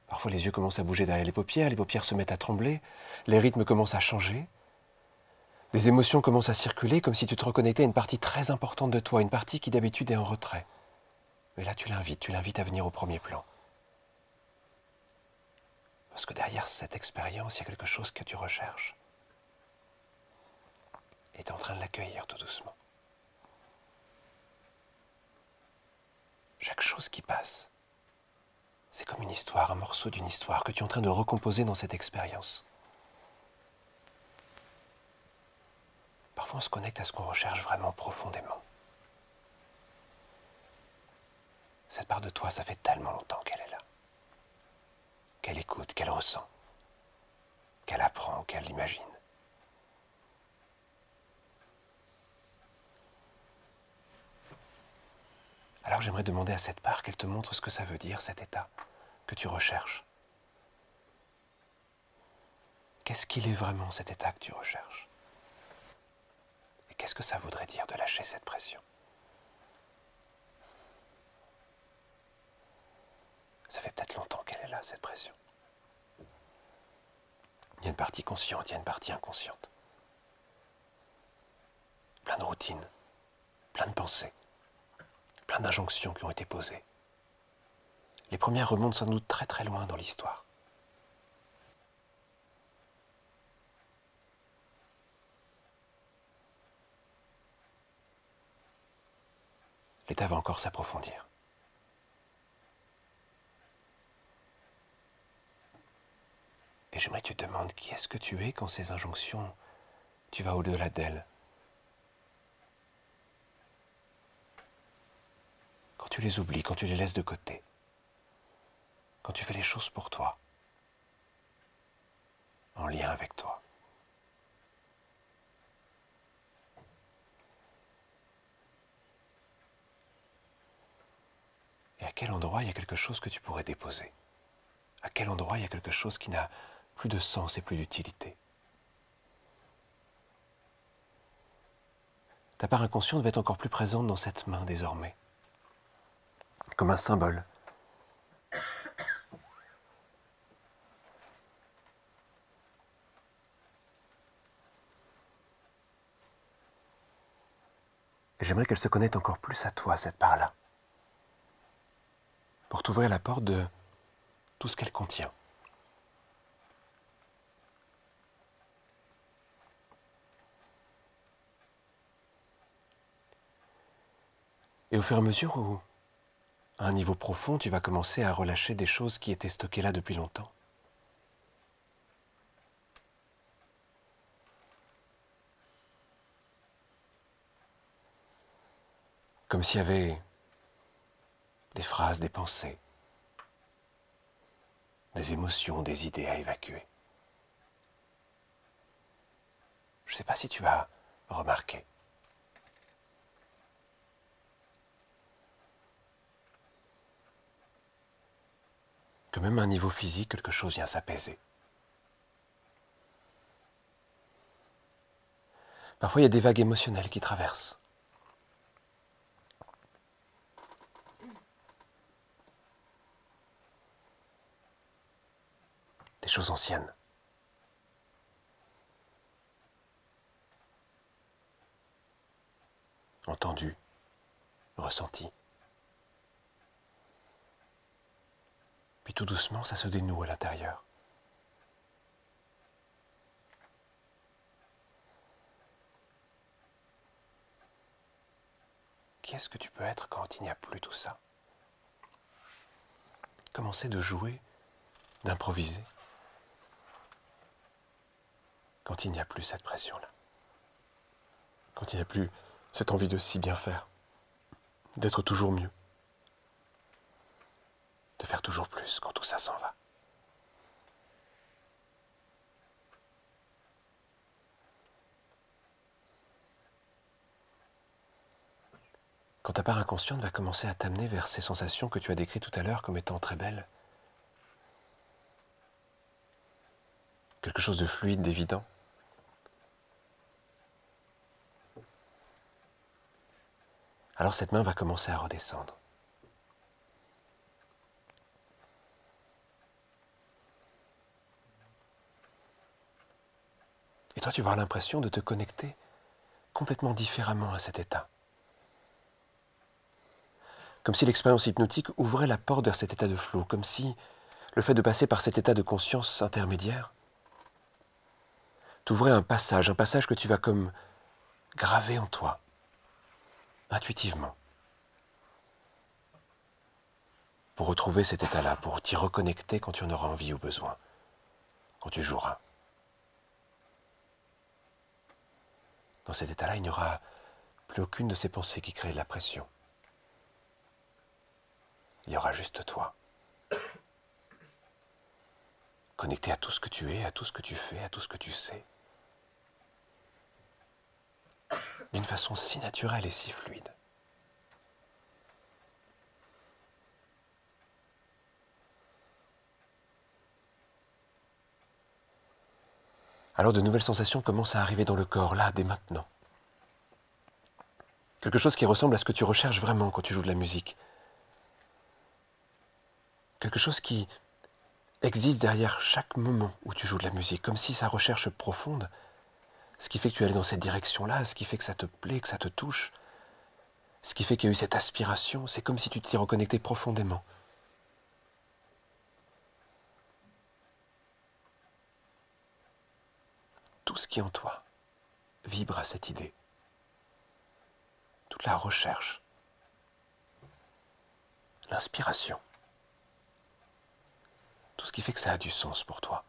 Speaker 4: Parfois les yeux commencent à bouger derrière les paupières, les paupières se mettent à trembler, les rythmes commencent à changer, des émotions commencent à circuler comme si tu te reconnectais à une partie très importante de toi, une partie qui d'habitude est en retrait. Mais là tu l'invites, tu l'invites à venir au premier plan. Parce que derrière cette expérience, il y a quelque chose que tu recherches. Et tu es en train de l'accueillir tout doucement. Chaque chose qui passe, c'est comme une histoire, un morceau d'une histoire que tu es en train de recomposer dans cette expérience. Parfois on se connecte à ce qu'on recherche vraiment profondément. Cette part de toi, ça fait tellement longtemps qu'elle est là. Qu'elle écoute, qu'elle ressent, qu'elle apprend, qu'elle imagine. Alors j'aimerais demander à cette part qu'elle te montre ce que ça veut dire, cet état que tu recherches. Qu'est-ce qu'il est vraiment cet état que tu recherches? Et qu'est-ce que ça voudrait dire de lâcher cette pression? Ça fait peut-être longtemps qu'elle est là, cette pression. Il y a une partie consciente, il y a une partie inconsciente. Plein de routines, plein de pensées d'injonctions qui ont été posées. Les premières remontent sans doute très très loin dans l'histoire. L'état va encore s'approfondir. Et j'aimerais que tu te demandes qui est-ce que tu es quand ces injonctions, tu vas au-delà d'elles. Quand tu les oublies, quand tu les laisses de côté, quand tu fais les choses pour toi, en lien avec toi. Et à quel endroit il y a quelque chose que tu pourrais déposer? À quel endroit il y a quelque chose qui n'a plus de sens et plus d'utilité? Ta part inconsciente va être encore plus présente dans cette main désormais comme un symbole. J'aimerais qu'elle se connecte encore plus à toi, cette part-là, pour t'ouvrir la porte de tout ce qu'elle contient. Et au fur et à mesure où à un niveau profond, tu vas commencer à relâcher des choses qui étaient stockées là depuis longtemps. Comme s'il y avait des phrases, des pensées, des émotions, des idées à évacuer. Je ne sais pas si tu as remarqué. Que même à un niveau physique, quelque chose vient s'apaiser. Parfois, il y a des vagues émotionnelles qui traversent. Des choses anciennes. Entendues, ressenties. Puis tout doucement, ça se dénoue à l'intérieur. Qui est-ce que tu peux être quand il n'y a plus tout ça? Commencer de jouer, d'improviser, quand il n'y a plus cette pression-là, quand il n'y a plus cette envie de si bien faire, d'être toujours mieux de faire toujours plus quand tout ça s'en va. Quand ta part inconsciente va commencer à t'amener vers ces sensations que tu as décrites tout à l'heure comme étant très belles, quelque chose de fluide, d'évident, alors cette main va commencer à redescendre. Toi, tu vas avoir l'impression de te connecter complètement différemment à cet état. Comme si l'expérience hypnotique ouvrait la porte vers cet état de flot, comme si le fait de passer par cet état de conscience intermédiaire, t'ouvrait un passage, un passage que tu vas comme graver en toi, intuitivement, pour retrouver cet état-là, pour t'y reconnecter quand tu en auras envie ou besoin, quand tu joueras. Dans cet état-là, il n'y aura plus aucune de ces pensées qui créent de la pression. Il y aura juste toi. Connecté à tout ce que tu es, à tout ce que tu fais, à tout ce que tu sais. D'une façon si naturelle et si fluide. Alors de nouvelles sensations commencent à arriver dans le corps, là, dès maintenant. Quelque chose qui ressemble à ce que tu recherches vraiment quand tu joues de la musique. Quelque chose qui existe derrière chaque moment où tu joues de la musique, comme si sa recherche profonde, ce qui fait que tu es allé dans cette direction-là, ce qui fait que ça te plaît, que ça te touche, ce qui fait qu'il y a eu cette aspiration, c'est comme si tu t'y reconnectais profondément. Tout ce qui en toi vibre à cette idée. Toute la recherche, l'inspiration tout ce qui fait que ça a du sens pour toi.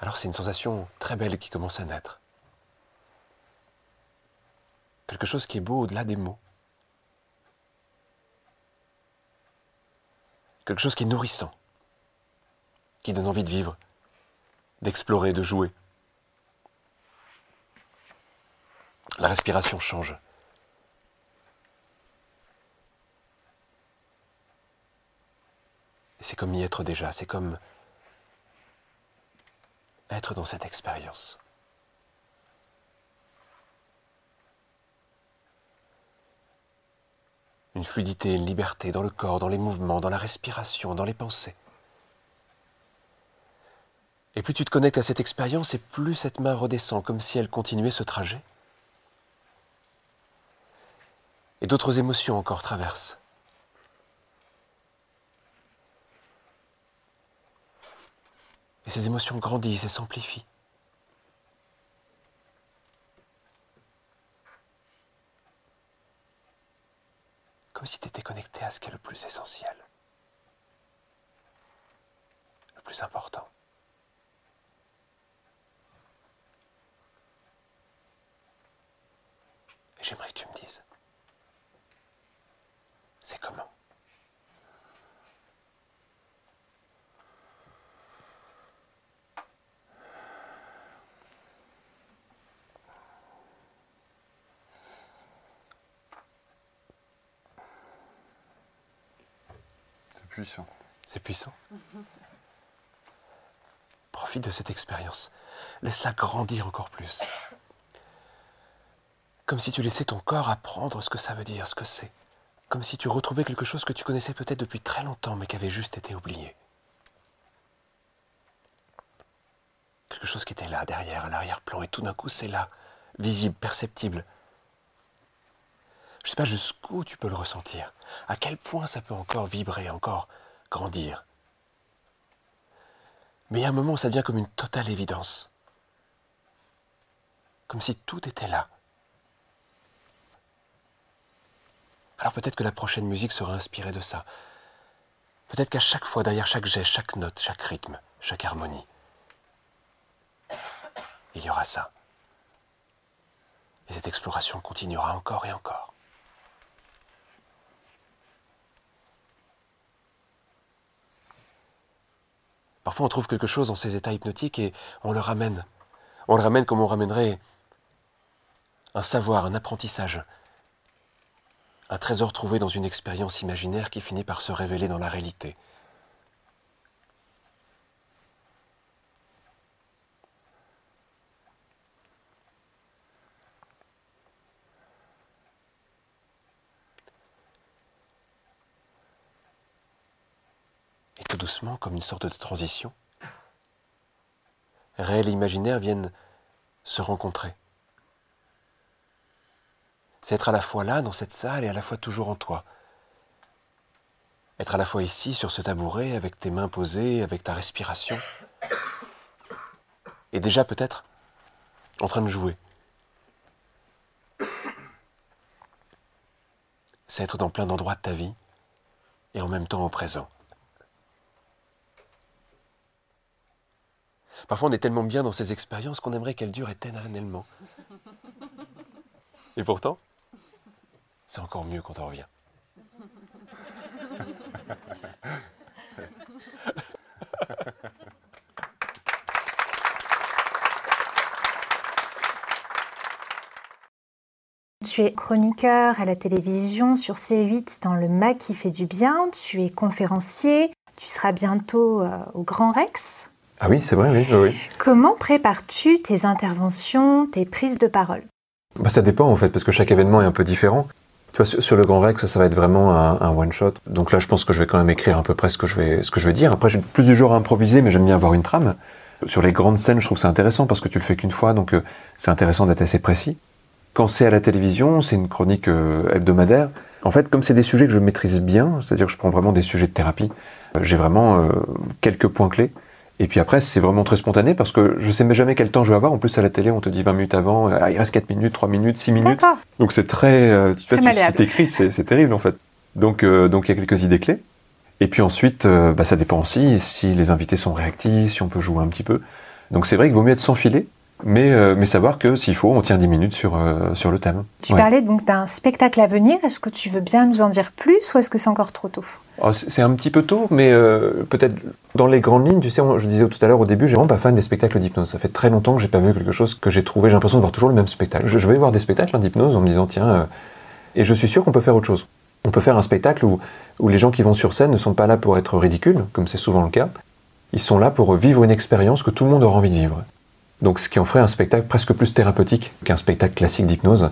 Speaker 4: Alors c'est une sensation très belle qui commence à naître. Quelque chose qui est beau au-delà des mots. Quelque chose qui est nourrissant, qui donne envie de vivre, d'explorer, de jouer. La respiration change. C'est comme y être déjà, c'est comme être dans cette expérience. Une fluidité, une liberté dans le corps, dans les mouvements, dans la respiration, dans les pensées. Et plus tu te connectes à cette expérience, et plus cette main redescend, comme si elle continuait ce trajet. et d'autres émotions encore traversent. Et ces émotions grandissent et s'amplifient. Comme si tu étais connecté à ce qui est le plus essentiel, le plus important. Et j'aimerais que tu me dises, c'est comment?
Speaker 8: Puissant.
Speaker 4: C'est puissant. *laughs* Profite de cette expérience. Laisse-la grandir encore plus. Comme si tu laissais ton corps apprendre ce que ça veut dire, ce que c'est comme si tu retrouvais quelque chose que tu connaissais peut-être depuis très longtemps, mais qui avait juste été oublié. Quelque chose qui était là, derrière, à l'arrière-plan, et tout d'un coup c'est là, visible, perceptible. Je ne sais pas jusqu'où tu peux le ressentir, à quel point ça peut encore vibrer, encore grandir. Mais il y a un moment où ça devient comme une totale évidence. Comme si tout était là, Alors peut-être que la prochaine musique sera inspirée de ça. Peut-être qu'à chaque fois, derrière chaque geste, chaque note, chaque rythme, chaque harmonie, il y aura ça. Et cette exploration continuera encore et encore. Parfois on trouve quelque chose dans ces états hypnotiques et on le ramène. On le ramène comme on ramènerait un savoir, un apprentissage, un trésor trouvé dans une expérience imaginaire qui finit par se révéler dans la réalité. Doucement, comme une sorte de transition, réel et imaginaire viennent se rencontrer,
Speaker 9: c'est être à la fois là, dans cette salle, et à la fois toujours en toi. Être à la fois ici, sur ce tabouret, avec tes mains posées, avec ta respiration. Et déjà peut-être en train de jouer. C'est être dans plein d'endroits de ta vie et en même temps au présent. Parfois on est tellement bien dans ces expériences qu'on aimerait qu'elles durent éternellement. Et pourtant, c'est encore mieux quand on revient.
Speaker 5: Tu es chroniqueur à la télévision sur C8 dans le MAC qui fait du bien. Tu es conférencier. Tu seras bientôt euh, au Grand Rex.
Speaker 4: Ah oui, c'est vrai, oui.
Speaker 5: Comment prépares-tu tes interventions, tes prises de parole?
Speaker 4: Bah, ça dépend en fait, parce que chaque événement est un peu différent. Tu vois, sur, sur le Grand Rex, ça va être vraiment un, un one-shot. Donc là, je pense que je vais quand même écrire à peu près ce que je vais, ce que je vais dire. Après, suis plus du genre à improviser, mais j'aime bien avoir une trame. Sur les grandes scènes, je trouve ça intéressant parce que tu le fais qu'une fois, donc euh, c'est intéressant d'être assez précis. Quand c'est à la télévision, c'est une chronique euh, hebdomadaire. En fait, comme c'est des sujets que je maîtrise bien, c'est-à-dire que je prends vraiment des sujets de thérapie, euh, j'ai vraiment quelques points clés. Et puis après, c'est vraiment très spontané parce que je sais jamais quel temps je vais avoir. En plus, à la télé, on te dit 20 minutes avant, ah, il reste 4 minutes, 3 minutes, 6 minutes. Donc c'est très. euh, tu vois, si t'écris, c'est terrible en fait. Donc euh, donc il y a quelques idées clés. Et puis ensuite, euh, bah, ça dépend aussi si les invités sont réactifs, si on peut jouer un petit peu. Donc c'est vrai qu'il vaut mieux être sans filet, mais, euh, mais savoir que s'il faut, on tient 10 minutes sur, euh, sur le thème.
Speaker 5: Tu
Speaker 4: Ouais.
Speaker 5: parlais donc d'un spectacle à venir. Est-ce que tu veux bien nous en dire plus ou est-ce que c'est encore trop tôt?
Speaker 4: C'est c'est un petit peu tôt, mais euh, peut-être dans les grandes lignes, tu sais, on- je disais tout à l'heure au début, j'ai vraiment pas fan des spectacles d'hypnose. Ça fait très longtemps que j'ai pas vu quelque chose que j'ai trouvé. J'ai l'impression de voir toujours le même spectacle. Je, je vais voir des spectacles hein, d'hypnose en me disant, tiens, euh, et je suis sûr qu'on peut faire autre chose. On peut faire un spectacle où, où les gens qui vont sur scène ne sont pas là pour être ridicules, comme c'est souvent le cas. Ils sont là pour vivre une expérience que tout le monde aura envie de vivre. Donc, ce qui en ferait un spectacle presque plus thérapeutique qu'un spectacle classique d'hypnose,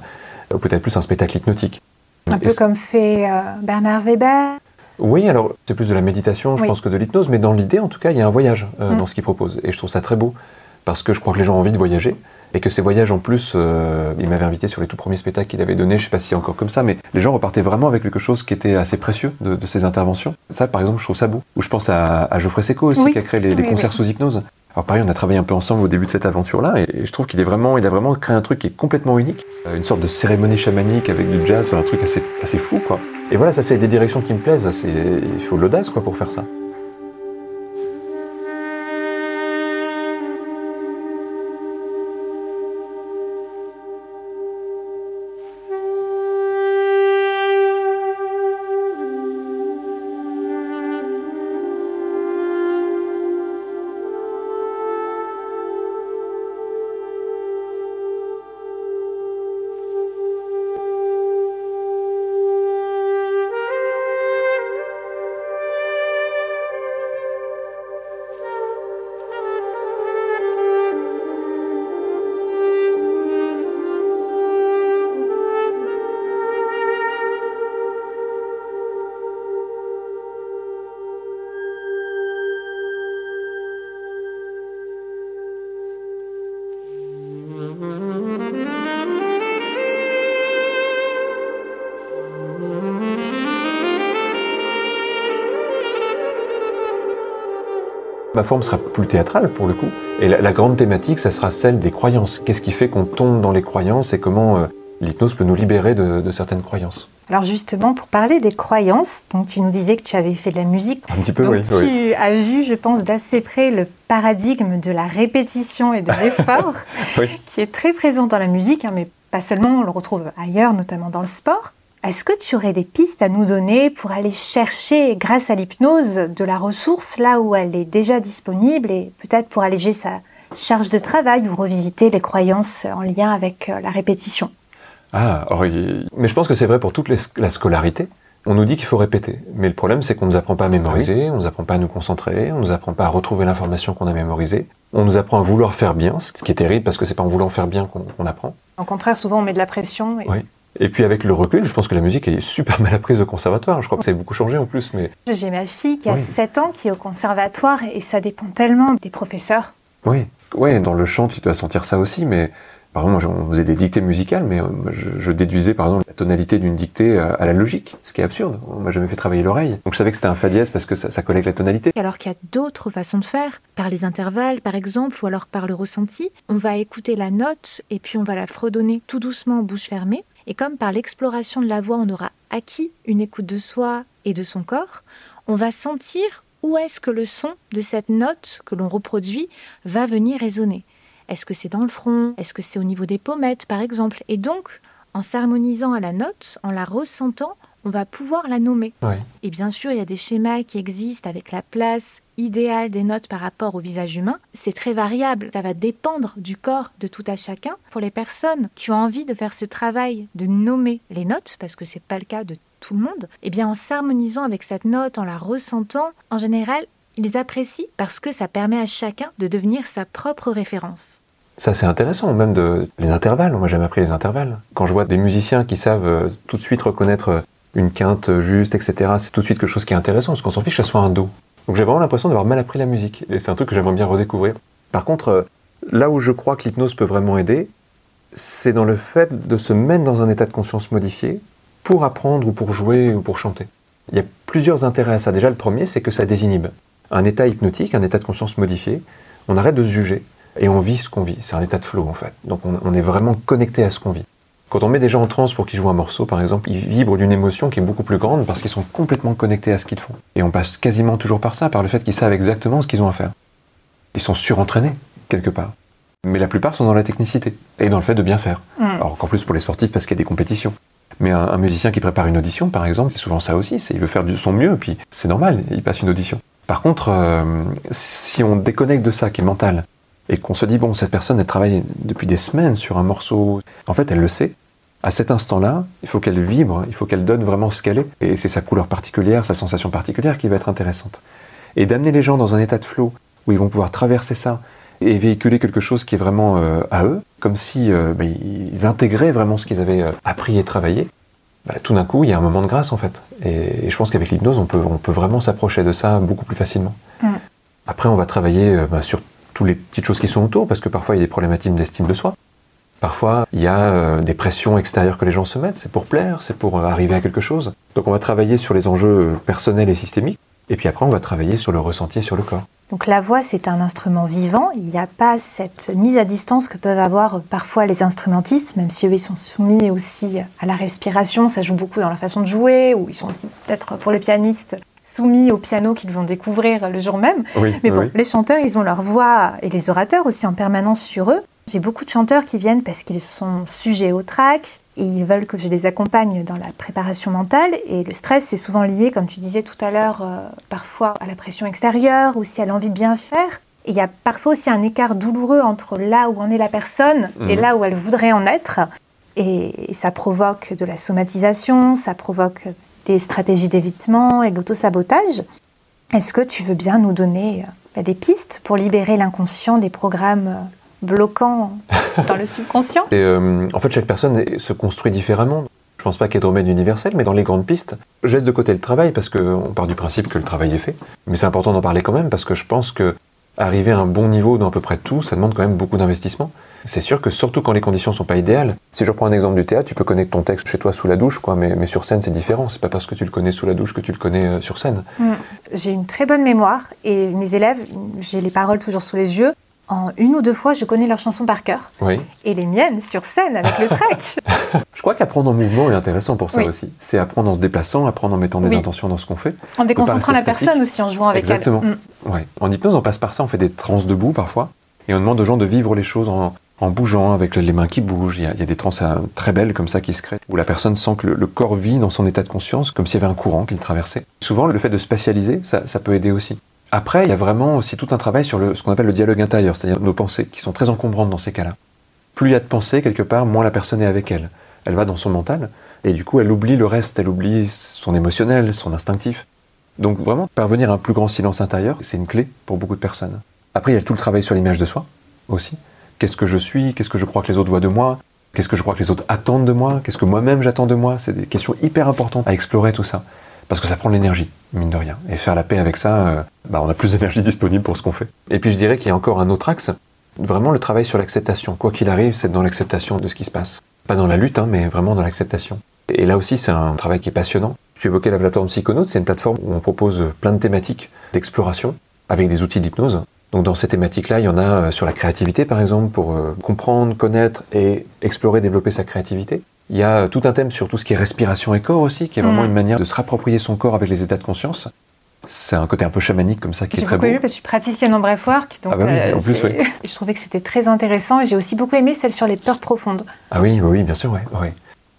Speaker 4: ou peut-être plus un spectacle hypnotique.
Speaker 5: Un peu comme fait euh, Bernard Weber.
Speaker 4: Oui, alors c'est plus de la méditation, je
Speaker 5: Oui.
Speaker 4: pense, que de l'hypnose, mais dans l'idée, en tout cas, il y a un voyage euh,
Speaker 5: Mm.
Speaker 4: dans ce qu'il propose. Et je trouve ça très beau, parce que je crois que les gens ont envie de voyager, et que ces voyages, en plus, euh, il m'avait invité sur les tout premiers spectacles qu'il avait donnés, je sais pas si encore comme ça, mais les gens repartaient vraiment avec quelque chose qui était assez précieux de, de ces interventions. Ça, par exemple, je trouve ça beau. Ou je pense à, à Geoffrey Seco aussi,
Speaker 5: Oui.
Speaker 4: qui a créé les, concerts sous hypnose. Alors pareil, on a travaillé un peu ensemble au début de cette aventure-là, et, je trouve qu'il est vraiment, il a vraiment créé un truc qui est complètement unique, Euh, une sorte de cérémonie chamanique avec du jazz, un truc assez, fou, quoi. Et voilà, ça c'est des directions qui me plaisent, il faut de l'audace, quoi, pour faire ça. Ma forme sera plus théâtrale pour le coup. Et la, la grande thématique, ça sera celle des croyances. Qu'est-ce qui fait qu'on tombe dans les croyances et comment euh, l'hypnose peut nous libérer de, de certaines croyances
Speaker 5: Alors justement, pour parler des croyances, donc tu nous disais que tu avais fait de la musique.
Speaker 4: Un petit peu,
Speaker 5: donc
Speaker 4: oui.
Speaker 5: tu
Speaker 4: oui.
Speaker 5: as vu, je pense, d'assez près le paradigme de la répétition et de *laughs* l'effort,
Speaker 4: Oui.
Speaker 5: qui est très présent dans la musique, hein, mais pas seulement, on le retrouve ailleurs, notamment dans le sport. Est-ce que tu aurais des pistes à nous donner pour aller chercher, grâce à l'hypnose, de la ressource là où elle est déjà disponible et peut-être pour alléger sa charge de travail ou revisiter les croyances en lien avec euh, la répétition?
Speaker 4: Ah, mais je pense que c'est vrai pour toute la scolarité. On nous dit qu'il faut répéter. Mais le problème, c'est qu'on ne nous apprend pas à mémoriser, on ne nous apprend pas à nous concentrer, on ne nous apprend pas à retrouver l'information qu'on a mémorisée. On nous apprend à vouloir faire bien, ce qui est terrible parce que c'est pas en voulant faire bien qu'on qu'on apprend.
Speaker 5: Au contraire, souvent on met de la pression. Et...
Speaker 4: Oui. Et puis avec le recul, je pense que la musique est super mal apprise au conservatoire. Je crois que ça a beaucoup changé en plus, mais
Speaker 5: J'ai ma fille qui a
Speaker 4: Oui.
Speaker 5: 7 ans qui est au conservatoire et ça dépend tellement des professeurs.
Speaker 4: oui, ouais, dans le chant, tu dois sentir ça aussi, mais Par exemple, on faisait des dictées musicales, mais euh, je, déduisais par exemple la tonalité d'une dictée euh, à la logique, ce qui est absurde. On m'a jamais fait travailler l'oreille. Donc je savais que c'était un fa dièse parce que ça, ça collait avec la tonalité.
Speaker 3: Alors qu'il y a d'autres façons de faire, par les intervalles par exemple, ou alors par le ressenti. On va écouter la note et puis on va la fredonner tout doucement, bouche fermée. Et comme par l'exploration de la voix, on aura acquis une écoute de soi et de son corps, on va sentir où est-ce que le son de cette note que l'on reproduit va venir résonner. Est-ce que c'est dans le front? Est-ce que c'est au niveau des pommettes, par exemple? Et donc, en s'harmonisant à la note, en la ressentant, on va pouvoir la nommer. Et bien sûr, il y a des schémas qui existent avec la place idéale des notes par rapport au visage humain. C'est très variable. Ça va dépendre du corps de tout à chacun. Pour les personnes qui ont envie de faire ce travail de nommer les notes, parce que c'est pas le cas de tout le monde, eh bien en s'harmonisant avec cette note, en la ressentant, en général, ils apprécient parce que ça permet à chacun de devenir sa propre référence.
Speaker 4: Ça, c'est intéressant, même de les intervalles. Moi, j'ai jamais appris les intervalles. Quand je vois des musiciens qui savent euh, tout de suite reconnaître euh, une quinte juste, etc., c'est tout de suite quelque chose qui est intéressant, parce qu'on s'en fiche que ça soit un do. Donc j'ai vraiment l'impression d'avoir mal appris la musique. Et c'est un truc que j'aimerais bien redécouvrir. Par contre, euh, là où je crois que l'hypnose peut vraiment aider, c'est dans le fait de se mettre dans un état de conscience modifié pour apprendre ou pour jouer ou pour chanter. Il y a plusieurs intérêts à ça. Déjà, le premier, c'est que ça désinhibe. Un état hypnotique, un état de conscience modifié, on arrête de se juger et on vit ce qu'on vit. C'est un état de flow en fait. Donc on, on est vraiment connecté à ce qu'on vit. Quand on met des gens en transe pour qu'ils jouent un morceau, par exemple, ils vibrent d'une émotion qui est beaucoup plus grande parce qu'ils sont complètement connectés à ce qu'ils font. Et on passe quasiment toujours par ça, par le fait qu'ils savent exactement ce qu'ils ont à faire. Ils sont surentraînés, quelque part. Mais la plupart sont dans la technicité et dans le fait de bien faire.
Speaker 5: Mm.
Speaker 4: Alors encore plus pour les sportifs parce qu'il y a des compétitions. Mais un, un musicien qui prépare une audition, par exemple, c'est souvent ça aussi. C'est il veut faire de son mieux, puis c'est normal, il passe une audition. Par contre, euh, si on déconnecte de ça, qui est mental, et qu'on se dit bon, cette personne, elle travaille depuis des semaines sur un morceau, en fait, elle le sait. À cet instant-là, il faut qu'elle vibre, il faut qu'elle donne vraiment ce qu'elle est. Et c'est sa couleur particulière, sa sensation particulière qui va être intéressante. Et d'amener les gens dans un état de flow où ils vont pouvoir traverser ça et véhiculer quelque chose qui est vraiment euh, à eux, comme si euh, bah, ils intégraient vraiment ce qu'ils avaient appris et travaillé. Bah, tout d'un coup, il y a un moment de grâce en fait. Et, et je pense qu'avec l'hypnose, on peut, on peut vraiment s'approcher de ça beaucoup plus facilement.
Speaker 5: Mm.
Speaker 4: Après, on va travailler euh, bah, sur toutes les petites choses qui sont autour, parce que parfois il y a des problématiques d'estime de soi. Parfois, il y a euh, des pressions extérieures que les gens se mettent. C'est pour plaire, c'est pour euh, arriver à quelque chose. Donc on va travailler sur les enjeux personnels et systémiques. Et puis après, on va travailler sur le ressenti et sur le corps.
Speaker 5: Donc la voix, c'est un instrument vivant. Il n'y a pas cette mise à distance que peuvent avoir parfois les instrumentistes, même si eux, ils sont soumis aussi à la respiration. Ça joue beaucoup dans la façon de jouer, ou ils sont aussi peut-être pour les pianistes soumis au piano qu'ils vont découvrir le jour même.
Speaker 4: Oui,
Speaker 5: Mais bon,
Speaker 4: oui.
Speaker 5: les chanteurs, ils ont leur voix, et les orateurs aussi en permanence sur eux. J'ai beaucoup de chanteurs qui viennent parce qu'ils sont sujets au trac et ils veulent que je les accompagne dans la préparation mentale. Et le stress, c'est souvent lié, comme tu disais tout à l'heure, euh, parfois à la pression extérieure, aussi à l'envie de bien faire. Et il y a parfois aussi un écart douloureux entre là où en est la personne et
Speaker 4: Mhm.
Speaker 5: là où elle voudrait en être. Et, et ça provoque de la somatisation, ça provoque des stratégies d'évitement et de l'autosabotage. Est-ce que tu veux bien nous donner euh, des pistes pour libérer l'inconscient des programmes bloquants dans le subconscient
Speaker 4: Et euh, en fait, chaque personne se construit différemment. Je pense pas qu'il y ait de remède universel, mais dans les grandes pistes, je laisse de côté le travail parce qu'on part du principe que le travail est fait. Mais c'est important d'en parler quand même parce que je pense que arriver à un bon niveau dans à peu près tout, ça demande quand même beaucoup d'investissement. C'est sûr que surtout quand les conditions sont pas idéales. Si je reprends un exemple du théâtre, tu peux connaître ton texte chez toi sous la douche, quoi, mais, mais sur scène c'est différent. C'est pas parce que tu le connais sous la douche que tu le connais euh, sur scène.
Speaker 5: J'ai une très bonne mémoire et mes élèves, j'ai les paroles toujours sous les yeux. En une ou deux fois, je connais leurs chansons par cœur.
Speaker 4: Oui.
Speaker 5: Et les miennes sur scène avec le track. *laughs*
Speaker 4: Je crois qu'apprendre en mouvement est intéressant pour ça
Speaker 5: Oui.
Speaker 4: aussi. C'est apprendre en se déplaçant, apprendre en mettant des
Speaker 5: Oui.
Speaker 4: intentions dans ce qu'on fait.
Speaker 5: En déconcentrant la
Speaker 4: statique.
Speaker 5: personne aussi, en jouant avec
Speaker 4: Exactement.
Speaker 5: elle. Mm.
Speaker 4: Ouais. En hypnose, on passe par ça, on fait des transes debout parfois, et on demande aux gens de vivre les choses en, en bougeant, avec les mains qui bougent. Il y a, il y a des transes euh, très belles comme ça qui se créent, où la personne sent que le, le corps vit dans son état de conscience, comme s'il y avait un courant qui le traversait. Souvent, le fait de spatialiser, ça, ça peut aider aussi. Après, il y a vraiment aussi tout un travail sur ce qu'on appelle le dialogue intérieur, c'est-à-dire nos pensées, qui sont très encombrantes dans ces cas-là. Plus il y a de pensées, quelque part, moins la personne est avec elle. Elle va dans son mental, et du coup, elle oublie le reste, elle oublie son émotionnel, son instinctif. Donc vraiment, parvenir à un plus grand silence intérieur, c'est une clé pour beaucoup de personnes. Après, il y a tout le travail sur l'image de soi aussi. Qu'est-ce que je suis? Qu'est-ce que je crois que les autres voient de moi? Qu'est-ce que je crois que les autres attendent de moi? Qu'est-ce que moi-même j'attends de moi? C'est des questions hyper importantes à explorer tout ça. Parce que ça prend de l'énergie, mine de rien. Et faire la paix avec ça, euh, bah, on a plus d'énergie disponible pour ce qu'on fait. Et puis je dirais qu'il y a encore un autre axe, Vraiment le travail sur l'acceptation. Quoi qu'il arrive, c'est dans l'acceptation de ce qui se passe. Pas dans la lutte, hein, mais vraiment dans l'acceptation. Et là aussi, c'est un travail qui est passionnant. Tu évoquais la plateforme Psychonautes, c'est une plateforme où on propose plein de thématiques d'exploration avec des outils d'hypnose. Donc dans ces thématiques-là, il y en a euh, sur la créativité par exemple, pour euh, comprendre, connaître et explorer, développer sa créativité. Il y a euh, tout un thème sur tout ce qui est respiration et corps aussi, qui est vraiment
Speaker 5: Mm.
Speaker 4: une manière de se rapproprier son corps avec les états de conscience. C'est un côté un peu chamanique comme ça qui est
Speaker 5: J'ai
Speaker 4: très
Speaker 5: beaucoup
Speaker 4: beau.
Speaker 5: aimé parce que je suis praticienne en breathwork. Donc,
Speaker 4: Ah bah oui, en plus,
Speaker 5: j'ai- *laughs* je trouvais que c'était très intéressant et j'ai aussi beaucoup aimé celle sur les peurs profondes.
Speaker 4: Ah oui, bah oui, bien sûr, oui. oui.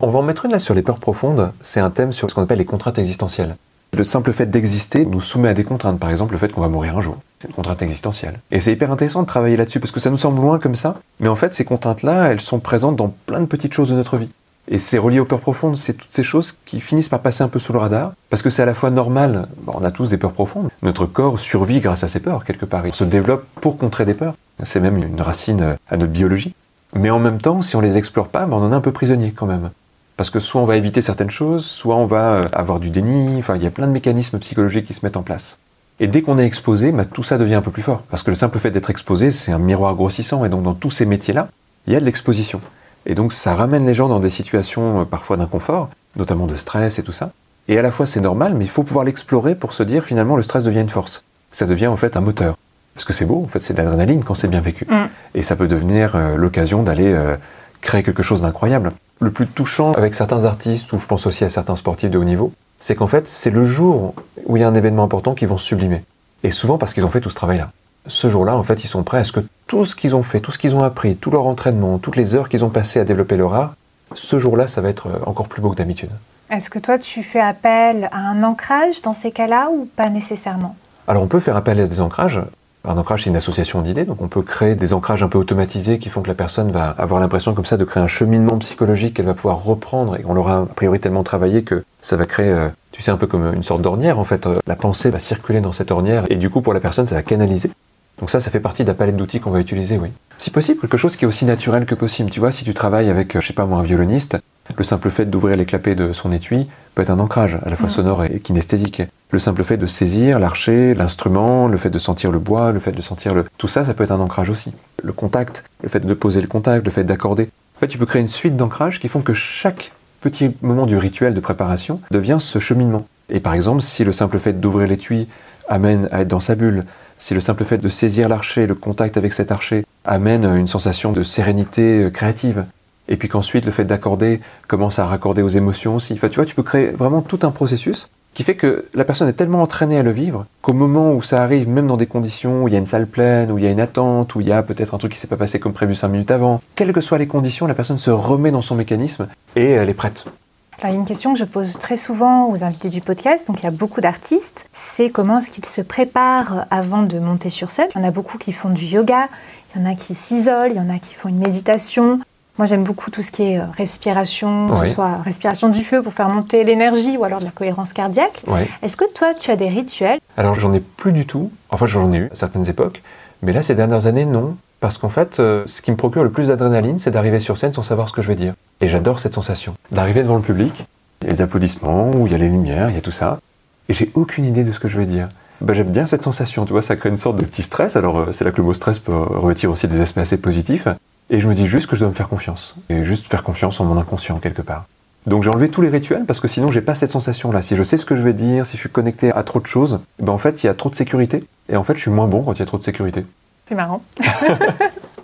Speaker 4: On va en mettre une là sur les peurs profondes. C'est un thème sur ce qu'on appelle les contraintes existentielles. Le simple fait d'exister nous soumet à des contraintes. Par exemple, le fait qu'on va mourir un jour. C'est une contrainte existentielle. Et c'est hyper intéressant de travailler là-dessus parce que ça nous semble loin comme ça. Mais en fait, ces contraintes-là, elles sont présentes dans plein de petites choses de notre vie. Et c'est relié aux peurs profondes, c'est toutes ces choses qui finissent par passer un peu sous le radar, parce que c'est à la fois normal, on a tous des peurs profondes, notre corps survit grâce à ces peurs quelque part, il se développe pour contrer des peurs, c'est même une racine à notre biologie. Mais en même temps, si on les explore pas, ben, on en est un peu prisonnier quand même. Parce que soit on va éviter certaines choses, soit on va euh, avoir du déni, enfin il y a plein de mécanismes psychologiques qui se mettent en place. Et dès qu'on est exposé, ben, tout ça devient un peu plus fort. Parce que le simple fait d'être exposé, c'est un miroir grossissant, et donc dans tous ces métiers-là, il y a de l'exposition. Et donc ça ramène les gens dans des situations euh, parfois d'inconfort, notamment de stress et tout ça. Et à la fois c'est normal, mais il faut pouvoir l'explorer pour se dire finalement le stress devient une force. Ça devient en fait un moteur. Parce que c'est beau, en fait c'est de l'adrénaline quand c'est bien vécu.
Speaker 5: Mm.
Speaker 4: Et ça peut devenir euh, l'occasion d'aller euh, créer quelque chose d'incroyable. Le plus touchant avec certains artistes, ou je pense aussi à certains sportifs de haut niveau, c'est qu'en fait c'est le jour où il y a un événement important qu'ils vont se sublimer. Et souvent parce qu'ils ont fait tout ce travail-là. Ce jour-là, en fait, ils sont prêts à ce que tout ce qu'ils ont fait, tout ce qu'ils ont appris, tout leur entraînement, toutes les heures qu'ils ont passées à développer leur art, ce jour-là, ça va être euh, encore plus beau que d'habitude.
Speaker 5: Est-ce que toi, tu fais appel à un ancrage dans ces cas-là ou pas nécessairement?
Speaker 4: Alors on peut faire appel à des ancrages. Un ancrage, c'est une association d'idées, donc on peut créer des ancrages un peu automatisés qui font que la personne va avoir l'impression comme ça de créer un cheminement psychologique qu'elle va pouvoir reprendre et on l'aura a priori tellement travaillé que ça va créer, euh, tu sais, un peu comme une sorte d'ornière en fait. Euh, La pensée va circuler dans cette ornière et du coup pour la personne ça va canaliser. Donc ça, ça fait partie de la palette d'outils qu'on va utiliser, oui. Si possible, quelque chose qui est aussi naturel que possible. Tu vois, si tu travailles avec, euh, je sais pas moi, un violoniste, le simple fait d'ouvrir les clapets de son étui peut être un ancrage, à la fois sonore et kinesthésique. Le simple fait de saisir l'archer, l'instrument, le fait de sentir le bois, le fait de sentir le... Tout ça, ça peut être un ancrage aussi. Le contact, le fait de poser le contact, le fait d'accorder. En fait, tu peux créer une suite d'ancrages qui font que chaque petit moment du rituel de préparation devient ce cheminement. Et par exemple, si le simple fait d'ouvrir l'étui amène à être dans sa bulle, si le simple fait de saisir l'archer, le contact avec cet archer, amène une sensation de sérénité euh, créative, et puis qu'ensuite le fait d'accorder commence à raccorder aux émotions aussi. Enfin, tu vois, tu peux créer vraiment tout un processus qui fait que la personne est tellement entraînée à le vivre qu'au moment où ça arrive, même dans des conditions où il y a une salle pleine, où il y a une attente, où il y a peut-être un truc qui s'est pas passé comme prévu cinq minutes avant, quelles que soient les conditions, la personne se remet dans son mécanisme et elle est prête.
Speaker 5: Alors, une question que je pose très souvent aux invités du podcast, donc il y a beaucoup d'artistes, c'est comment est-ce qu'ils se préparent avant de monter sur scène? Il y en a beaucoup qui font du yoga, il y en a qui s'isolent, il y en a qui font une méditation. Moi, j'aime beaucoup tout ce qui est euh, respiration, que ce soit respiration du feu pour faire monter l'énergie ou alors de la cohérence cardiaque. Est-ce que toi, tu as des rituels?
Speaker 4: Alors j'en ai plus du tout. Enfin j'en ai eu à certaines époques, mais là ces dernières années non, parce qu'en fait euh, ce qui me procure le plus d'adrénaline, c'est d'arriver sur scène sans savoir ce que je vais dire. Et j'adore cette sensation d'arriver devant le public, il y a les applaudissements, où il y a les lumières, il y a tout ça, et j'ai aucune idée de ce que je vais dire. Bah, j'aime bien cette sensation, tu vois, ça crée une sorte de petit stress. Alors euh, c'est là que le mot stress peut revêtir aussi des aspects assez positifs. Et je me dis juste que je dois me faire confiance, et juste faire confiance en mon inconscient quelque part. Donc j'ai enlevé tous les rituels parce que sinon j'ai pas cette sensation-là. Si je sais ce que je vais dire, si je suis connecté à trop de choses, ben en fait il y a trop de sécurité. Et en fait je suis moins bon quand il y a trop de sécurité.
Speaker 5: C'est marrant. *laughs*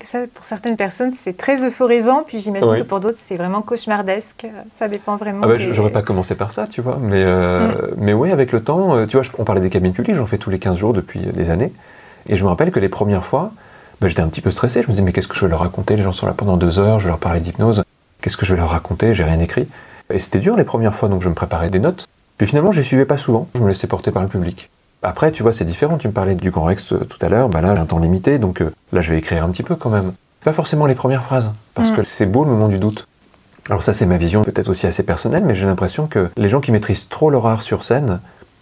Speaker 5: Ça, pour certaines personnes, c'est très euphorisant, puis j'imagine
Speaker 4: Oui.
Speaker 5: que pour d'autres, c'est vraiment cauchemardesque. Ça dépend vraiment.
Speaker 4: Ah bah,
Speaker 5: des-
Speaker 4: j'aurais pas commencé par ça, tu vois. Mais, euh, mais oui, avec le temps, euh, tu vois, on parlait des cabines publiques, j'en fais tous les 15 jours depuis euh, des années. Et je me rappelle que les premières fois, bah, j'étais un petit peu stressé. Je me disais, mais qu'est-ce que je vais leur raconter Les gens sont là pendant deux heures, je vais leur parler d'hypnose. Qu'est-ce que je vais leur raconter J'ai rien écrit. Et c'était dur les premières fois, donc je me préparais des notes. Puis finalement, je les suivais pas souvent. Je me laissais porter par le public. Après, tu vois, c'est différent. Tu me parlais du Grand Rex euh, tout à l'heure. Bah là, j'ai un temps limité, donc euh, là, je vais écrire un petit peu quand même. Pas forcément les premières phrases, parce
Speaker 5: Mm.
Speaker 4: que c'est beau le moment du doute. Alors ça, c'est ma vision peut-être aussi assez personnelle, mais j'ai l'impression que les gens qui maîtrisent trop leur art sur scène,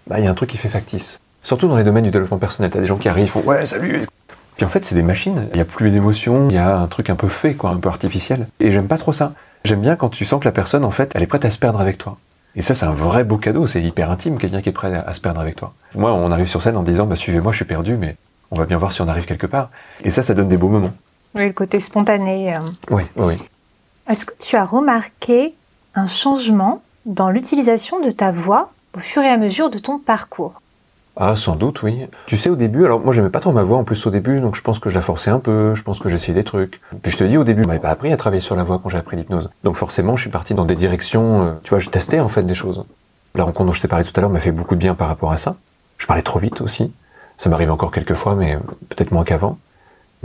Speaker 4: bah, il y a un truc qui fait factice. Surtout dans les domaines du développement personnel. T'as des gens qui arrivent, font ouais, salut. Puis en fait, c'est des machines. Il n'y a plus d'émotion. Il y a un truc un peu fait, quoi, un peu artificiel. Et j'aime pas trop ça. J'aime bien quand tu sens que la personne, en fait, elle est prête à se perdre avec toi. Et ça, c'est un vrai beau cadeau. C'est hyper intime, quelqu'un qui est prêt à, à se perdre avec toi. Moi, on arrive sur scène en disant, bah, suivez-moi, je suis perdu, mais on va bien voir si on arrive quelque part. Et ça, ça donne des beaux moments.
Speaker 5: Oui, le côté spontané. euh.
Speaker 4: Oui, oui.
Speaker 5: Est-ce que tu as remarqué un changement dans l'utilisation de ta voix au fur et à mesure de ton parcours?
Speaker 4: Ah, sans doute, oui. Tu sais, au début, alors moi, j'aimais pas trop ma voix en plus au début, donc je pense que je la forçais un peu, je pense que j'essayais des trucs. Puis je te dis, au début, je m'avais pas appris à travailler sur la voix quand j'ai appris l'hypnose. Donc forcément, je suis parti dans des directions, euh, tu vois, je testais en fait des choses. La rencontre dont je t'ai parlé tout à l'heure m'a fait beaucoup de bien par rapport à ça. Je parlais trop vite aussi. Ça m'arrive encore quelques fois, mais peut-être moins qu'avant.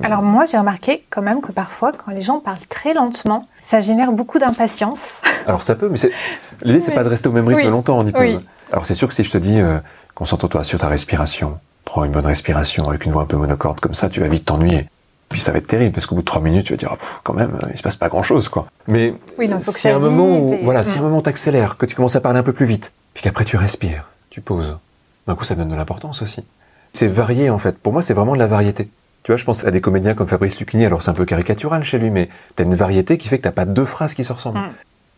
Speaker 5: Alors moi, j'ai remarqué quand même que parfois, quand les gens parlent très lentement, ça génère beaucoup d'impatience.
Speaker 4: Alors ça peut, mais c'est... l'idée, c'est pas de rester au même rythme
Speaker 5: Oui.
Speaker 4: longtemps en hypnose.
Speaker 5: Oui.
Speaker 4: Alors c'est sûr que si je te dis, euh, concentre-toi sur ta respiration, prends une bonne respiration avec une voix un peu monocorde, comme ça, tu vas vite t'ennuyer. Puis ça va être terrible, parce qu'au bout de trois minutes, tu vas dire, pff, quand même, il se passe pas grand-chose, quoi. Mais
Speaker 5: Oui, ça
Speaker 4: un moment où, voilà, si
Speaker 5: Mm.
Speaker 4: un moment t'accélères, que tu commences à parler un peu plus vite, puis qu'après tu respires, tu poses, d'un coup ça donne de l'importance aussi. C'est varié en fait. Pour moi, c'est vraiment de la variété. Tu vois, je pense à des comédiens comme Fabrice Lucchini, alors c'est un peu caricatural chez lui, mais t'as une variété qui fait que t'as pas deux phrases qui se ressemblent.
Speaker 5: Mm.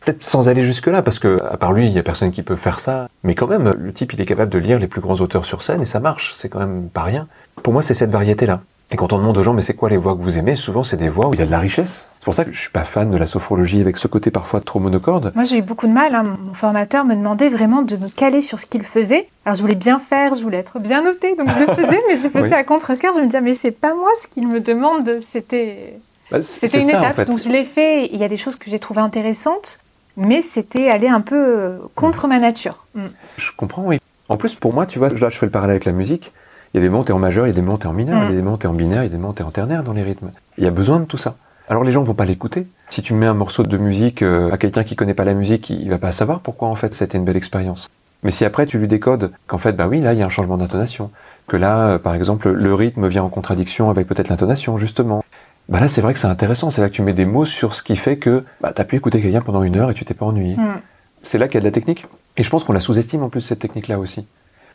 Speaker 4: Peut-être sans aller jusque-là, parce que à part lui, il y a personne qui peut faire ça. Mais quand même, le type, il est capable de lire les plus grands auteurs sur scène et ça marche. C'est quand même pas rien. Pour moi, c'est cette variété-là. Et quand on demande aux gens, mais c'est quoi les voix que vous aimez Souvent, c'est des voix où il y a de la richesse. C'est pour ça que je suis pas fan de la sophrologie avec ce côté parfois trop monocorde.
Speaker 5: Moi, j'ai eu beaucoup de mal. hein. Mon formateur me demandait vraiment de me caler sur ce qu'il faisait. Alors, je voulais bien faire, je voulais être bien notée, donc je le faisais, mais je le *laughs* faisais
Speaker 4: Oui.
Speaker 5: à contre-cœur. Je me disais, mais c'est pas moi ce qu'il me demande. C'était,
Speaker 4: Bah,
Speaker 5: c'était une
Speaker 4: ça, en
Speaker 5: étape.
Speaker 4: fait.
Speaker 5: Donc, je l'ai fait. Il y a des choses que j'ai trouvées intéressantes, mais c'était aller un peu euh, contre ma nature. Mm.
Speaker 4: Je comprends, oui. En plus, pour moi, tu vois, là, je fais le parallèle avec la musique. Il y a des moments où t'es en majeur, il y a des moments où t'es en mineur,
Speaker 5: Mm.
Speaker 4: il y a des moments où t'es en binaire, il y a des moments où t'es en ternaire dans les rythmes. Il y a besoin de tout ça. Alors les gens vont pas l'écouter. Si tu mets un morceau de musique euh, à quelqu'un qui connaît pas la musique, il va pas savoir pourquoi en fait c'était une belle expérience. Mais si après tu lui décodes qu'en fait, bah oui, là il y a un changement d'intonation, que là, euh, par exemple, le rythme vient en contradiction avec peut-être l'intonation justement. Bah là, c'est vrai que c'est intéressant. C'est là que tu mets des mots sur ce qui fait que bah, t'as pu écouter quelqu'un pendant une heure et tu t'es pas ennuyé.
Speaker 5: Mm.
Speaker 4: C'est là qu'il y a de la technique. Et je pense qu'on la sous-estime en plus cette technique-là aussi.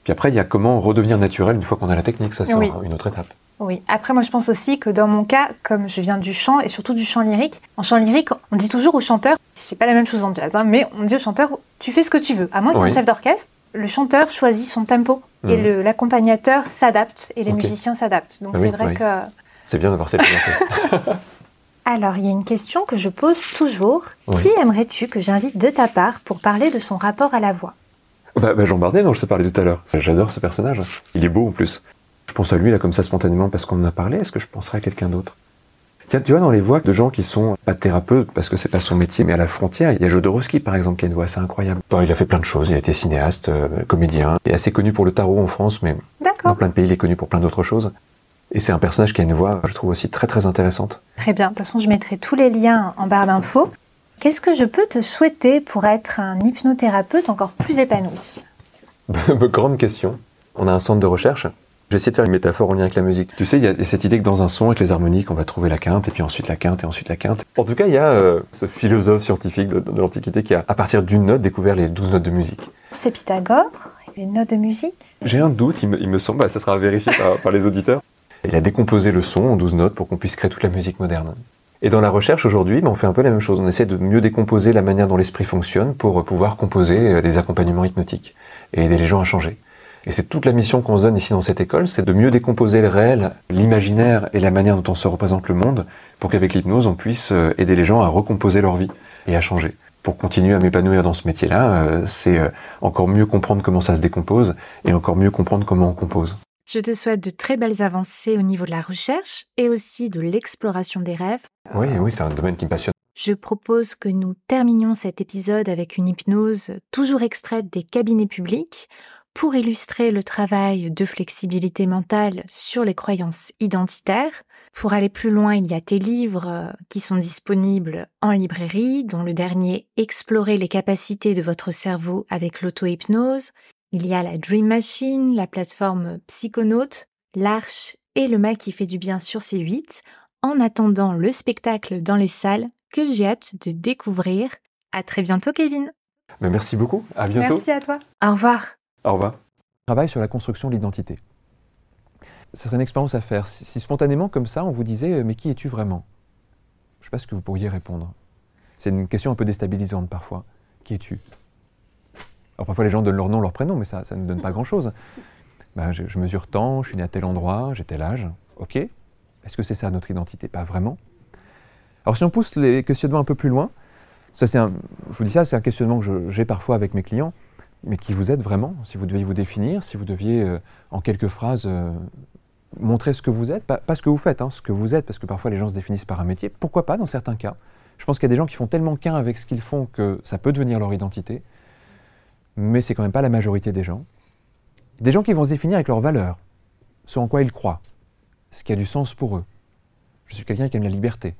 Speaker 4: Puis après, il y a comment redevenir naturel une fois qu'on a la technique. Ça, c'est
Speaker 5: Oui.
Speaker 4: une autre étape.
Speaker 5: Oui. Après, moi, je pense aussi que dans mon cas, comme je viens du chant et surtout du chant lyrique, en chant lyrique, on dit toujours au chanteur, c'est pas la même chose en jazz, hein, mais on dit au chanteur, tu fais ce que tu veux. À moins ait
Speaker 4: Oui.
Speaker 5: chef d'orchestre, le chanteur choisit son tempo et le- l'accompagnateur s'adapte et les musiciens s'adaptent. Donc
Speaker 4: Ah
Speaker 5: c'est
Speaker 4: oui,
Speaker 5: vrai
Speaker 4: oui.
Speaker 5: que.
Speaker 4: C'est bien d'avoir cette liberté. *laughs*
Speaker 5: Alors, il y a une question que je pose toujours.
Speaker 4: Oui.
Speaker 5: Qui aimerais-tu que j'invite de ta part pour parler de son rapport à la voix?
Speaker 4: Bah, bah, Jean Bardet, dont je te parlais tout à l'heure. J'adore ce personnage. Il est beau en plus. Je pense à lui là comme ça spontanément parce qu'on en a parlé. Est-ce que je penserais à quelqu'un d'autre? Tiens, tu vois, dans les voix de gens qui sont pas thérapeutes parce que c'est pas son métier, mais à la frontière, il y a Jodorowsky par exemple qui a une voix assez incroyable. Bon, il a fait plein de choses. Il a été cinéaste, euh, comédien. Il est assez connu pour le tarot en France, mais dans plein de pays, il est connu pour plein d'autres choses. Et c'est un personnage qui a une voix, je trouve aussi très très intéressante.
Speaker 5: Très bien. De toute façon, je mettrai tous les liens en barre d'infos. Qu'est-ce que je peux te souhaiter pour être un hypnothérapeute encore plus épanoui *laughs*
Speaker 4: Grande question. On a un centre de recherche. Je vais essayer de faire une métaphore en lien avec la musique. Tu sais, il y a cette idée que dans un son, avec les harmoniques, on va trouver la quinte, et puis ensuite la quinte, et ensuite la quinte. En tout cas, il y a euh, ce philosophe scientifique de, de l'Antiquité qui a, à partir d'une note, découvert les douze notes de musique.
Speaker 5: C'est Pythagore, les notes de musique.
Speaker 4: J'ai un doute, il me, il me semble, bah, ça sera vérifié par, par les auditeurs. Il a décomposé le son en 12 notes pour qu'on puisse créer toute la musique moderne. Et dans la recherche aujourd'hui, bah, on fait un peu la même chose. On essaie de mieux décomposer la manière dont l'esprit fonctionne pour euh, pouvoir composer euh, des accompagnements hypnotiques et aider les gens à changer. Et c'est toute la mission qu'on se donne ici dans cette école, c'est de mieux décomposer le réel, l'imaginaire et la manière dont on se représente le monde pour qu'avec l'hypnose, on puisse euh, aider les gens à recomposer leur vie et à changer. Pour continuer à m'épanouir dans ce métier-là, c'est encore mieux comprendre comment ça se décompose et encore mieux comprendre comment on compose.
Speaker 3: Je te souhaite de très belles avancées au niveau de la recherche et aussi de l'exploration des rêves.
Speaker 4: Oui, oui, c'est un domaine qui me passionne.
Speaker 3: Je propose que nous terminions cet épisode avec une hypnose toujours extraite des cabinets publics pour illustrer le travail de flexibilité mentale sur les croyances identitaires. Pour aller plus loin, il y a tes livres euh, qui sont disponibles en librairie, dont le dernier Explorer les capacités de votre cerveau avec l'auto-hypnose. Il y a la Dream Machine, la plateforme Psychonaute, l'Arche et le Mac qui fait du bien sur C8. En attendant le spectacle dans les salles que j'ai hâte de découvrir. À très bientôt, Kevin.
Speaker 4: Mais merci beaucoup, à bientôt.
Speaker 5: Merci à toi.
Speaker 3: Au revoir.
Speaker 4: Au revoir. Travail sur la construction de l'identité. Ce serait une expérience à faire. Si, si spontanément, comme ça, on vous disait euh, Mais qui es-tu vraiment? Je ne sais pas ce que vous pourriez répondre. C'est une question un peu déstabilisante parfois. Qui es-tu? Alors parfois les gens donnent leur nom, leur prénom, mais ça ne nous donne pas grand-chose. Ben, je, mesure tant, je suis né à tel endroit, j'ai tel âge. Ok. Est-ce que c'est ça notre identité? Pas vraiment. Alors si on pousse les questionnements un peu plus loin, ça c'est un, je vous dis ça, c'est un questionnement que j'ai parfois avec mes clients, mais qui vous aide vraiment. Si vous deviez vous définir, si vous deviez euh, en quelques phrases euh, montrer ce que vous êtes, pas, ce que vous faites, hein, ce que vous êtes, parce que parfois les gens se définissent par un métier. Pourquoi pas dans certains cas Je pense qu'il y a des gens qui font tellement qu'un avec ce qu'ils font que ça peut devenir leur identité, mais c'est quand même pas la majorité des gens. Des gens qui vont se définir avec leurs valeurs, ce en quoi ils croient, ce qui a du sens pour eux. Je suis quelqu'un qui aime la liberté.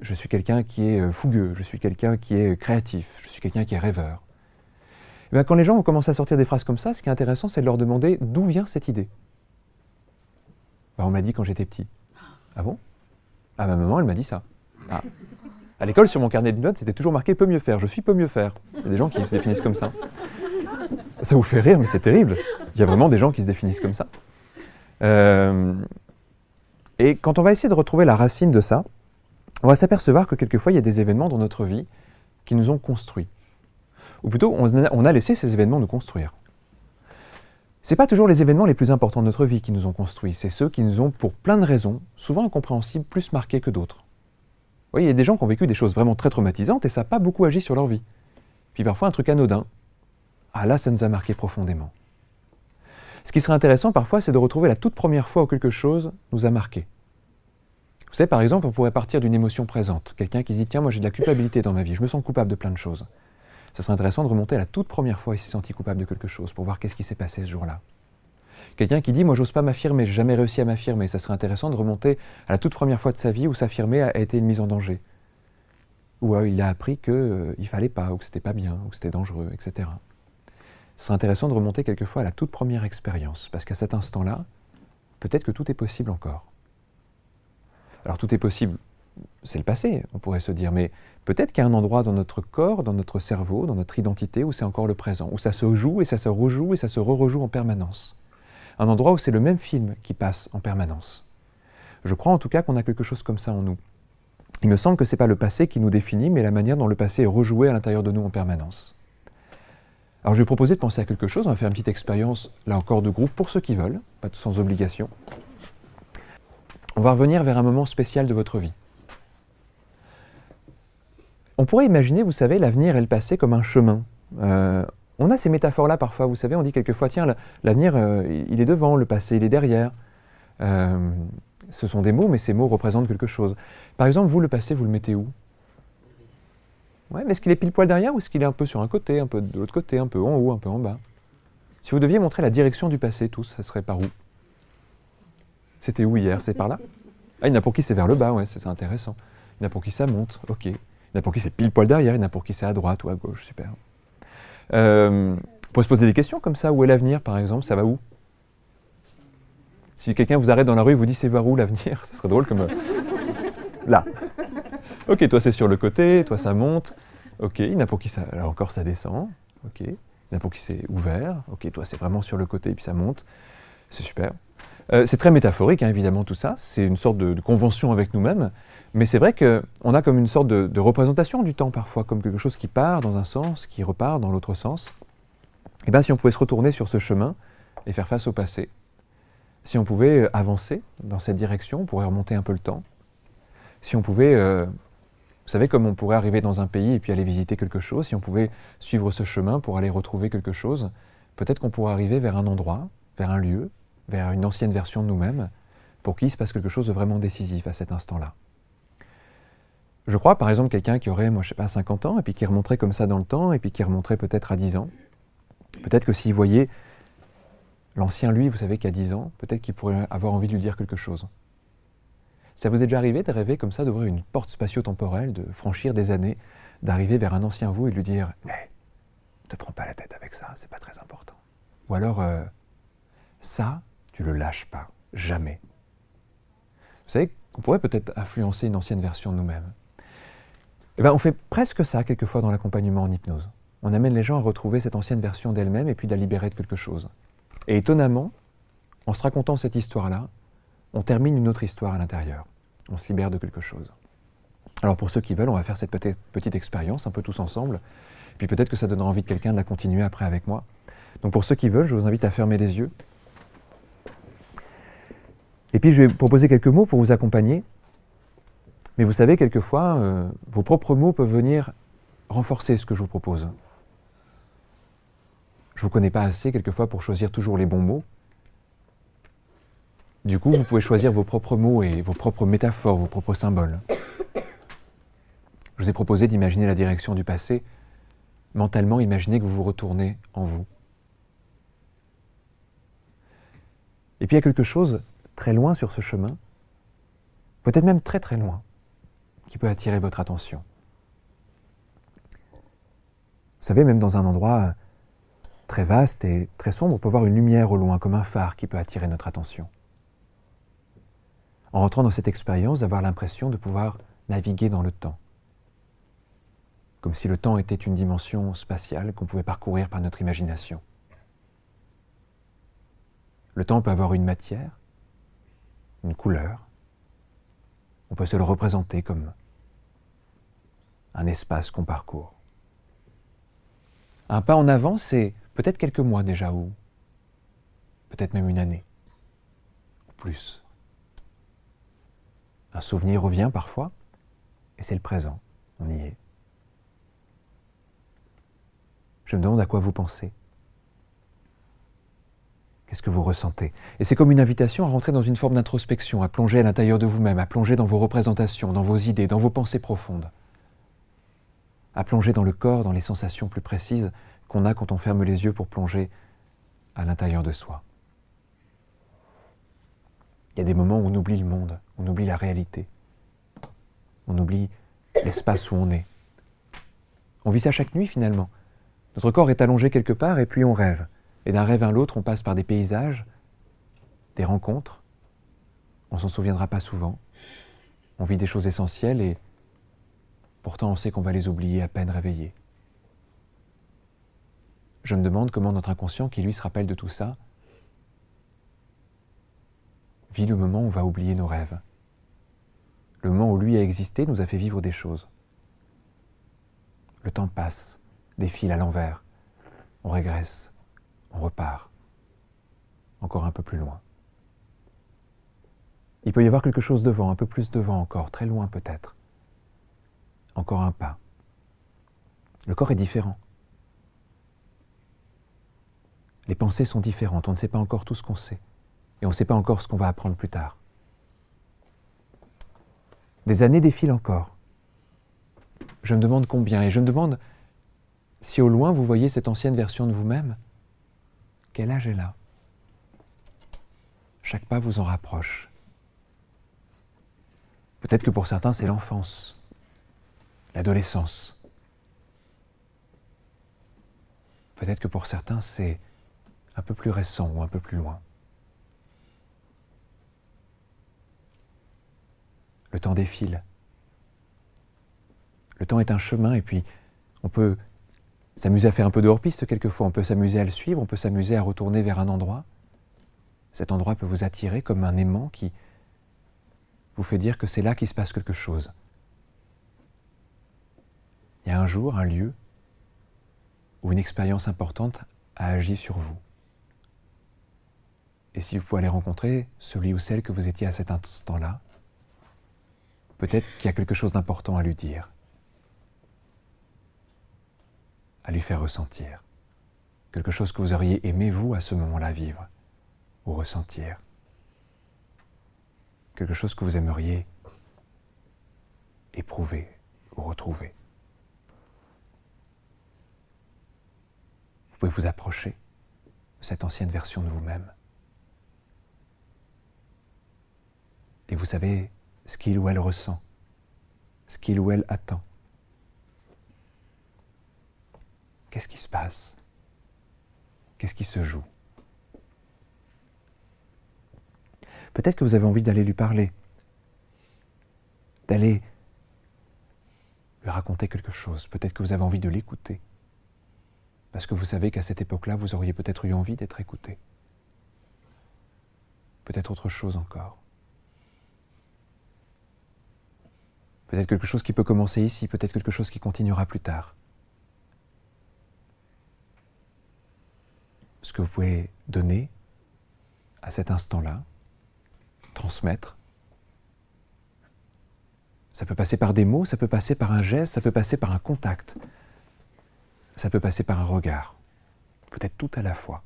Speaker 4: Je suis quelqu'un qui est euh, fougueux. Je suis quelqu'un qui est créatif. Je suis quelqu'un qui est rêveur. Bien, quand les gens vont commencer à sortir des phrases comme ça, ce qui est intéressant, c'est de leur demander d'où vient cette idée. Ben, on m'a dit quand j'étais petit. Ah bon? Ah, ma maman, elle m'a dit ça. Ah. À l'école, sur mon carnet de notes, c'était toujours marqué peut mieux faire. Je suis peut mieux faire. Il y a des gens qui se définissent comme ça. Ça vous fait rire, mais c'est terrible. Il y a vraiment des gens qui se définissent comme ça. Euh, et quand on va essayer de retrouver la racine de ça, on va s'apercevoir que quelquefois, il y a des événements dans notre vie qui nous ont construits. Ou plutôt, on a laissé ces événements nous construire. Ce pas toujours les événements les plus importants de notre vie qui nous ont construits, c'est ceux qui nous ont, pour plein de raisons, souvent incompréhensibles, plus marqués que d'autres. Vous voyez, il y a des gens qui ont vécu des choses vraiment très traumatisantes et ça n'a pas beaucoup agi sur leur vie. Puis parfois un truc anodin. Ah là, ça nous a marqué profondément. Ce qui serait intéressant parfois, c'est de retrouver la toute première fois où quelque chose nous a marqué. Vous savez, par exemple, on pourrait partir d'une émotion présente. Quelqu'un qui dit Tiens, moi j'ai de la culpabilité dans ma vie, je me sens coupable de plein de choses. Ça serait intéressant de remonter à la toute première fois où il s'est senti coupable de quelque chose pour voir qu'est-ce qui s'est passé ce jour-là. Quelqu'un qui dit Moi j'ose pas m'affirmer, j'ai jamais réussi à m'affirmer. Ça serait intéressant de remonter à la toute première fois de sa vie où s'affirmer a été une mise en danger. Où euh, il a appris qu'il euh, ne fallait pas, ou que c'était pas bien, ou que c'était dangereux, etc. Ce serait intéressant de remonter quelquefois à la toute première expérience, parce qu'à cet instant-là, peut-être que tout est possible encore. Alors tout est possible, c'est le passé, on pourrait se dire, mais peut-être qu'il y a un endroit dans notre corps, dans notre cerveau, dans notre identité, où c'est encore le présent, où ça se joue et ça se rejoue et ça se re-rejoue en permanence. Un endroit où c'est le même film qui passe en permanence. Je crois en tout cas qu'on a quelque chose comme ça en nous. Il me semble que ce n'est pas le passé qui nous définit, mais la manière dont le passé est rejoué à l'intérieur de nous en permanence. Alors je vais proposer de penser à quelque chose, on va faire une petite expérience, là encore, de groupe, pour ceux qui veulent, pas sans obligation. On va revenir vers un moment spécial de votre vie. On pourrait imaginer, vous savez, l'avenir et le passé comme un chemin. Euh, on a ces métaphores-là parfois, vous savez, on dit quelquefois, tiens, l'avenir, euh, il est devant, le passé, il est derrière. Euh, ce sont des mots, mais ces mots représentent quelque chose. Par exemple, vous, le passé, vous le mettez où? Ouais, mais est-ce qu'il est pile poil derrière ou est-ce qu'il est un peu sur un côté, un peu de l'autre côté, un peu en haut, un peu en bas? Si vous deviez montrer la direction du passé, tous, ça serait par où? C'était où hier? C'est par là? Ah, il y en a pour qui c'est vers le bas, ouais, c'est intéressant. Il y en a pour qui ça monte, ok. Il y en a pour qui c'est pile poil derrière, il y en a pour qui c'est à droite ou à gauche, super. Euh, on pourrait se poser des questions comme ça, où est l'avenir par exemple Ça va où? Si quelqu'un vous arrête dans la rue et vous dit c'est vers où l'avenir, *laughs* ce serait drôle comme... Euh, là. Ok, toi c'est sur le côté, toi ça monte. Ok, il y en a pour qui ça, là encore ça descend. Ok, il y en a pour qui c'est ouvert. Ok, toi c'est vraiment sur le côté et puis ça monte. C'est super. Euh, c'est très métaphorique, hein, évidemment, tout ça. C'est une sorte de, convention avec nous-mêmes. Mais c'est vrai qu'on a comme une sorte de, représentation du temps parfois, comme quelque chose qui part dans un sens, qui repart dans l'autre sens. Et eh bien si on pouvait se retourner sur ce chemin et faire face au passé, si on pouvait euh, avancer dans cette direction, on pourrait remonter un peu le temps. Si on pouvait euh, vous savez, comme on pourrait arriver dans un pays et puis aller visiter quelque chose, si on pouvait suivre ce chemin pour aller retrouver quelque chose, peut-être qu'on pourrait arriver vers un endroit, vers un lieu, vers une ancienne version de nous-mêmes, pour qu'il se passe quelque chose de vraiment décisif à cet instant-là. Je crois, par exemple, quelqu'un qui aurait, moi, je sais pas, 50 ans, et puis qui remonterait comme ça dans le temps, et puis qui remonterait peut-être à 10 ans. Peut-être que s'il voyait l'ancien lui, vous savez, qui a 10 ans, peut-être qu'il pourrait avoir envie de lui dire quelque chose. Ça vous est déjà arrivé de rêver comme ça, d'ouvrir une porte spatio-temporelle, de franchir des années, d'arriver vers un ancien vous et de lui dire Hé, hey, te prends pas la tête avec ça, c'est pas très important. Ou alors, euh, ça, tu le lâches pas, jamais. Vous savez qu'on pourrait peut-être influencer une ancienne version de nous-mêmes. Eh bien, on fait presque ça quelquefois dans l'accompagnement en hypnose. On amène les gens à retrouver cette ancienne version d'elle-même et puis de la libérer de quelque chose. Et étonnamment, en se racontant cette histoire-là, on termine une autre histoire à l'intérieur. On se libère de quelque chose. Alors pour ceux qui veulent, on va faire cette petite, expérience un peu tous ensemble. Puis peut-être que ça donnera envie de quelqu'un de la continuer après avec moi. Donc pour ceux qui veulent, je vous invite à fermer les yeux. Et puis je vais proposer quelques mots pour vous accompagner. Mais vous savez, quelquefois, euh, vos propres mots peuvent venir renforcer ce que je vous propose. Je ne vous connais pas assez quelquefois pour choisir toujours les bons mots. Du coup, vous pouvez choisir vos propres mots et vos propres métaphores, vos propres symboles. Je vous ai proposé d'imaginer la direction du passé. Mentalement, imaginez que vous vous retournez en vous. Et puis il y a quelque chose très loin sur ce chemin, peut-être même très très loin, qui peut attirer votre attention. Vous savez, même dans un endroit très vaste et très sombre, on peut voir une lumière au loin, comme un phare qui peut attirer notre attention. En rentrant dans cette expérience, d'avoir l'impression de pouvoir naviguer dans le temps. Comme si le temps était une dimension spatiale qu'on pouvait parcourir par notre imagination. Le temps peut avoir une matière, une couleur. On peut se le représenter comme un espace qu'on parcourt. Un pas en avant, c'est peut-être quelques mois déjà, ou peut-être même une année, ou plus. Un souvenir revient parfois, et c'est le présent, on y est. Je me demande à quoi vous pensez. Qu'est-ce que vous ressentez? Et c'est comme une invitation à rentrer dans une forme d'introspection, à plonger à l'intérieur de vous-même, à plonger dans vos représentations, dans vos idées, dans vos pensées profondes, à plonger dans le corps, dans les sensations plus précises qu'on a quand on ferme les yeux pour plonger à l'intérieur de soi. Il y a des moments où on oublie le monde, on oublie la réalité, on oublie l'espace où on est. On vit ça chaque nuit finalement. Notre corps est allongé quelque part et puis on rêve. Et d'un rêve à l'autre, on passe par des paysages, des rencontres. On s'en souviendra pas souvent. On vit des choses essentielles et pourtant on sait qu'on va les oublier à peine réveillés. Je me demande comment notre inconscient, qui lui se rappelle de tout ça, le moment où on va oublier nos rêves. Le moment où lui a existé nous a fait vivre des choses. Le temps passe, défile à l'envers, on régresse, on repart, encore un peu plus loin. Il peut y avoir quelque chose devant, un peu plus devant encore, très loin peut-être. Encore un pas. Le corps est différent. Les pensées sont différentes, on ne sait pas encore tout ce qu'on sait, et on ne sait pas encore ce qu'on va apprendre plus tard. Des années défilent encore. Je me demande combien, et je me demande si au loin vous voyez cette ancienne version de vous-même, quel âge est là Chaque pas vous en rapproche. Peut-être que pour certains c'est l'enfance, l'adolescence. Peut-être que pour certains c'est un peu plus récent ou un peu plus loin. Le temps défile. Le temps est un chemin et puis on peut s'amuser à faire un peu de hors-piste quelquefois, on peut s'amuser à le suivre, on peut s'amuser à retourner vers un endroit. Cet endroit peut vous attirer comme un aimant qui vous fait dire que c'est là qu'il se passe quelque chose. Il y a un jour, un lieu où une expérience importante a agi sur vous. Et si vous pouvez aller rencontrer celui ou celle que vous étiez à cet instant-là, peut-être qu'il y a quelque chose d'important à lui dire, à lui faire ressentir, quelque chose que vous auriez aimé, vous, à ce moment-là, vivre ou ressentir, quelque chose que vous aimeriez éprouver ou retrouver. Vous pouvez vous approcher de cette ancienne version de vous-même. Et vous savez ce qu'il ou elle ressent, ce qu'il ou elle attend. Qu'est-ce qui se passe? Qu'est-ce qui se joue? Peut-être que vous avez envie d'aller lui parler, d'aller lui raconter quelque chose. Peut-être que vous avez envie de l'écouter. Parce que vous savez qu'à cette époque-là, vous auriez peut-être eu envie d'être écouté. Peut-être autre chose encore. Peut-être quelque chose qui peut commencer ici, peut-être quelque chose qui continuera plus tard. Ce que vous pouvez donner à cet instant-là, transmettre. Ça peut passer par des mots, ça peut passer par un geste, ça peut passer par un contact, ça peut passer par un regard, peut-être tout à la fois.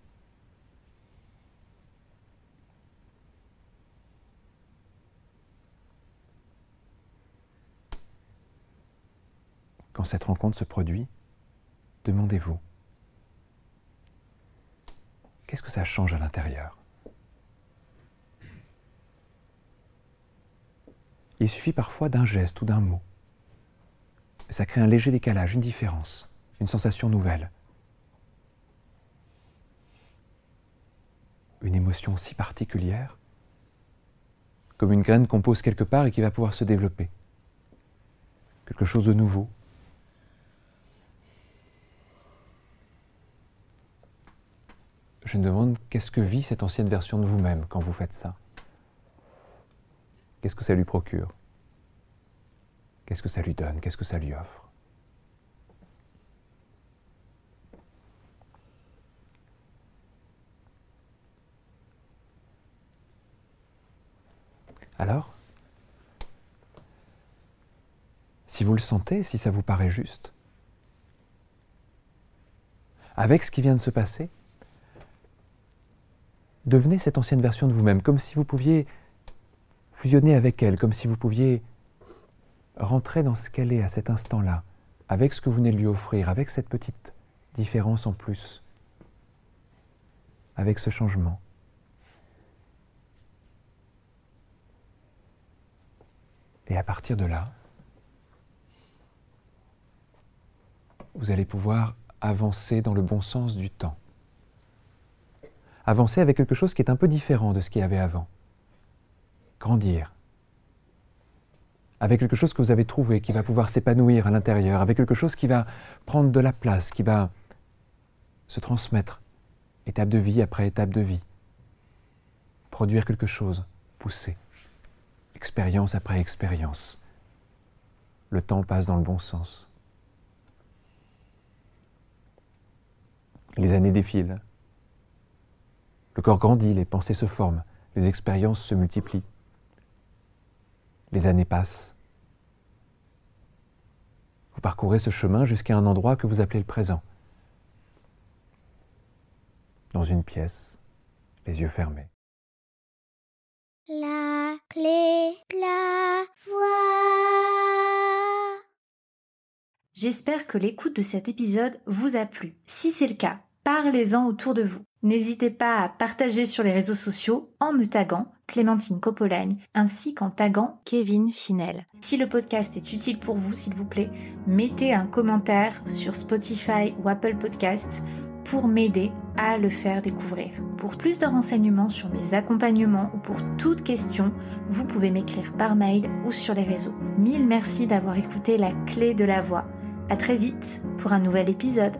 Speaker 4: Quand cette rencontre se produit, demandez-vous, qu'est-ce que ça change à l'intérieur? Il suffit parfois d'un geste ou d'un mot. Ça crée un léger décalage, une différence, une sensation nouvelle. Une émotion si particulière, comme une graine qu'on pose quelque part et qui va pouvoir se développer. Quelque chose de nouveau. Je me demande qu'est-ce que vit cette ancienne version de vous-même quand vous faites ça? Qu'est-ce que ça lui procure? Qu'est-ce que ça lui donne? Qu'est-ce que ça lui offre? Alors Si vous le sentez, si ça vous paraît juste, avec ce qui vient de se passer, devenez cette ancienne version de vous-même, comme si vous pouviez fusionner avec elle, comme si vous pouviez rentrer dans ce qu'elle est à cet instant-là, avec ce que vous venez de lui offrir, avec cette petite différence en plus, avec ce changement. Et à partir de là, vous allez pouvoir avancer dans le bon sens du temps. Avancer avec quelque chose qui est un peu différent de ce qu'il y avait avant grandir, avec quelque chose que vous avez trouvé, qui va pouvoir s'épanouir à l'intérieur, avec quelque chose qui va prendre de la place, qui va se transmettre, étape de vie après étape de vie, produire quelque chose, pousser, expérience après expérience. Le temps passe dans le bon sens. Les années défilent. Le corps grandit, les pensées se forment, les expériences se multiplient. Les années passent. Vous parcourez ce chemin jusqu'à un endroit que vous appelez le présent. Dans une pièce, les yeux fermés.
Speaker 10: La clé de la voix.
Speaker 3: J'espère que l'écoute de cet épisode vous a plu. Si c'est le cas, parlez-en autour de vous. N'hésitez pas à partager sur les réseaux sociaux en me taguant Clémentine Copolagne ainsi qu'en taguant Kevin Finel. Si le podcast est utile pour vous, s'il vous plaît, mettez un commentaire sur Spotify ou Apple Podcasts pour m'aider à le faire découvrir. Pour plus de renseignements sur mes accompagnements ou pour toute question, vous pouvez m'écrire par mail ou sur les réseaux. Mille merci d'avoir écouté la clé de la voix. À très vite pour un nouvel épisode.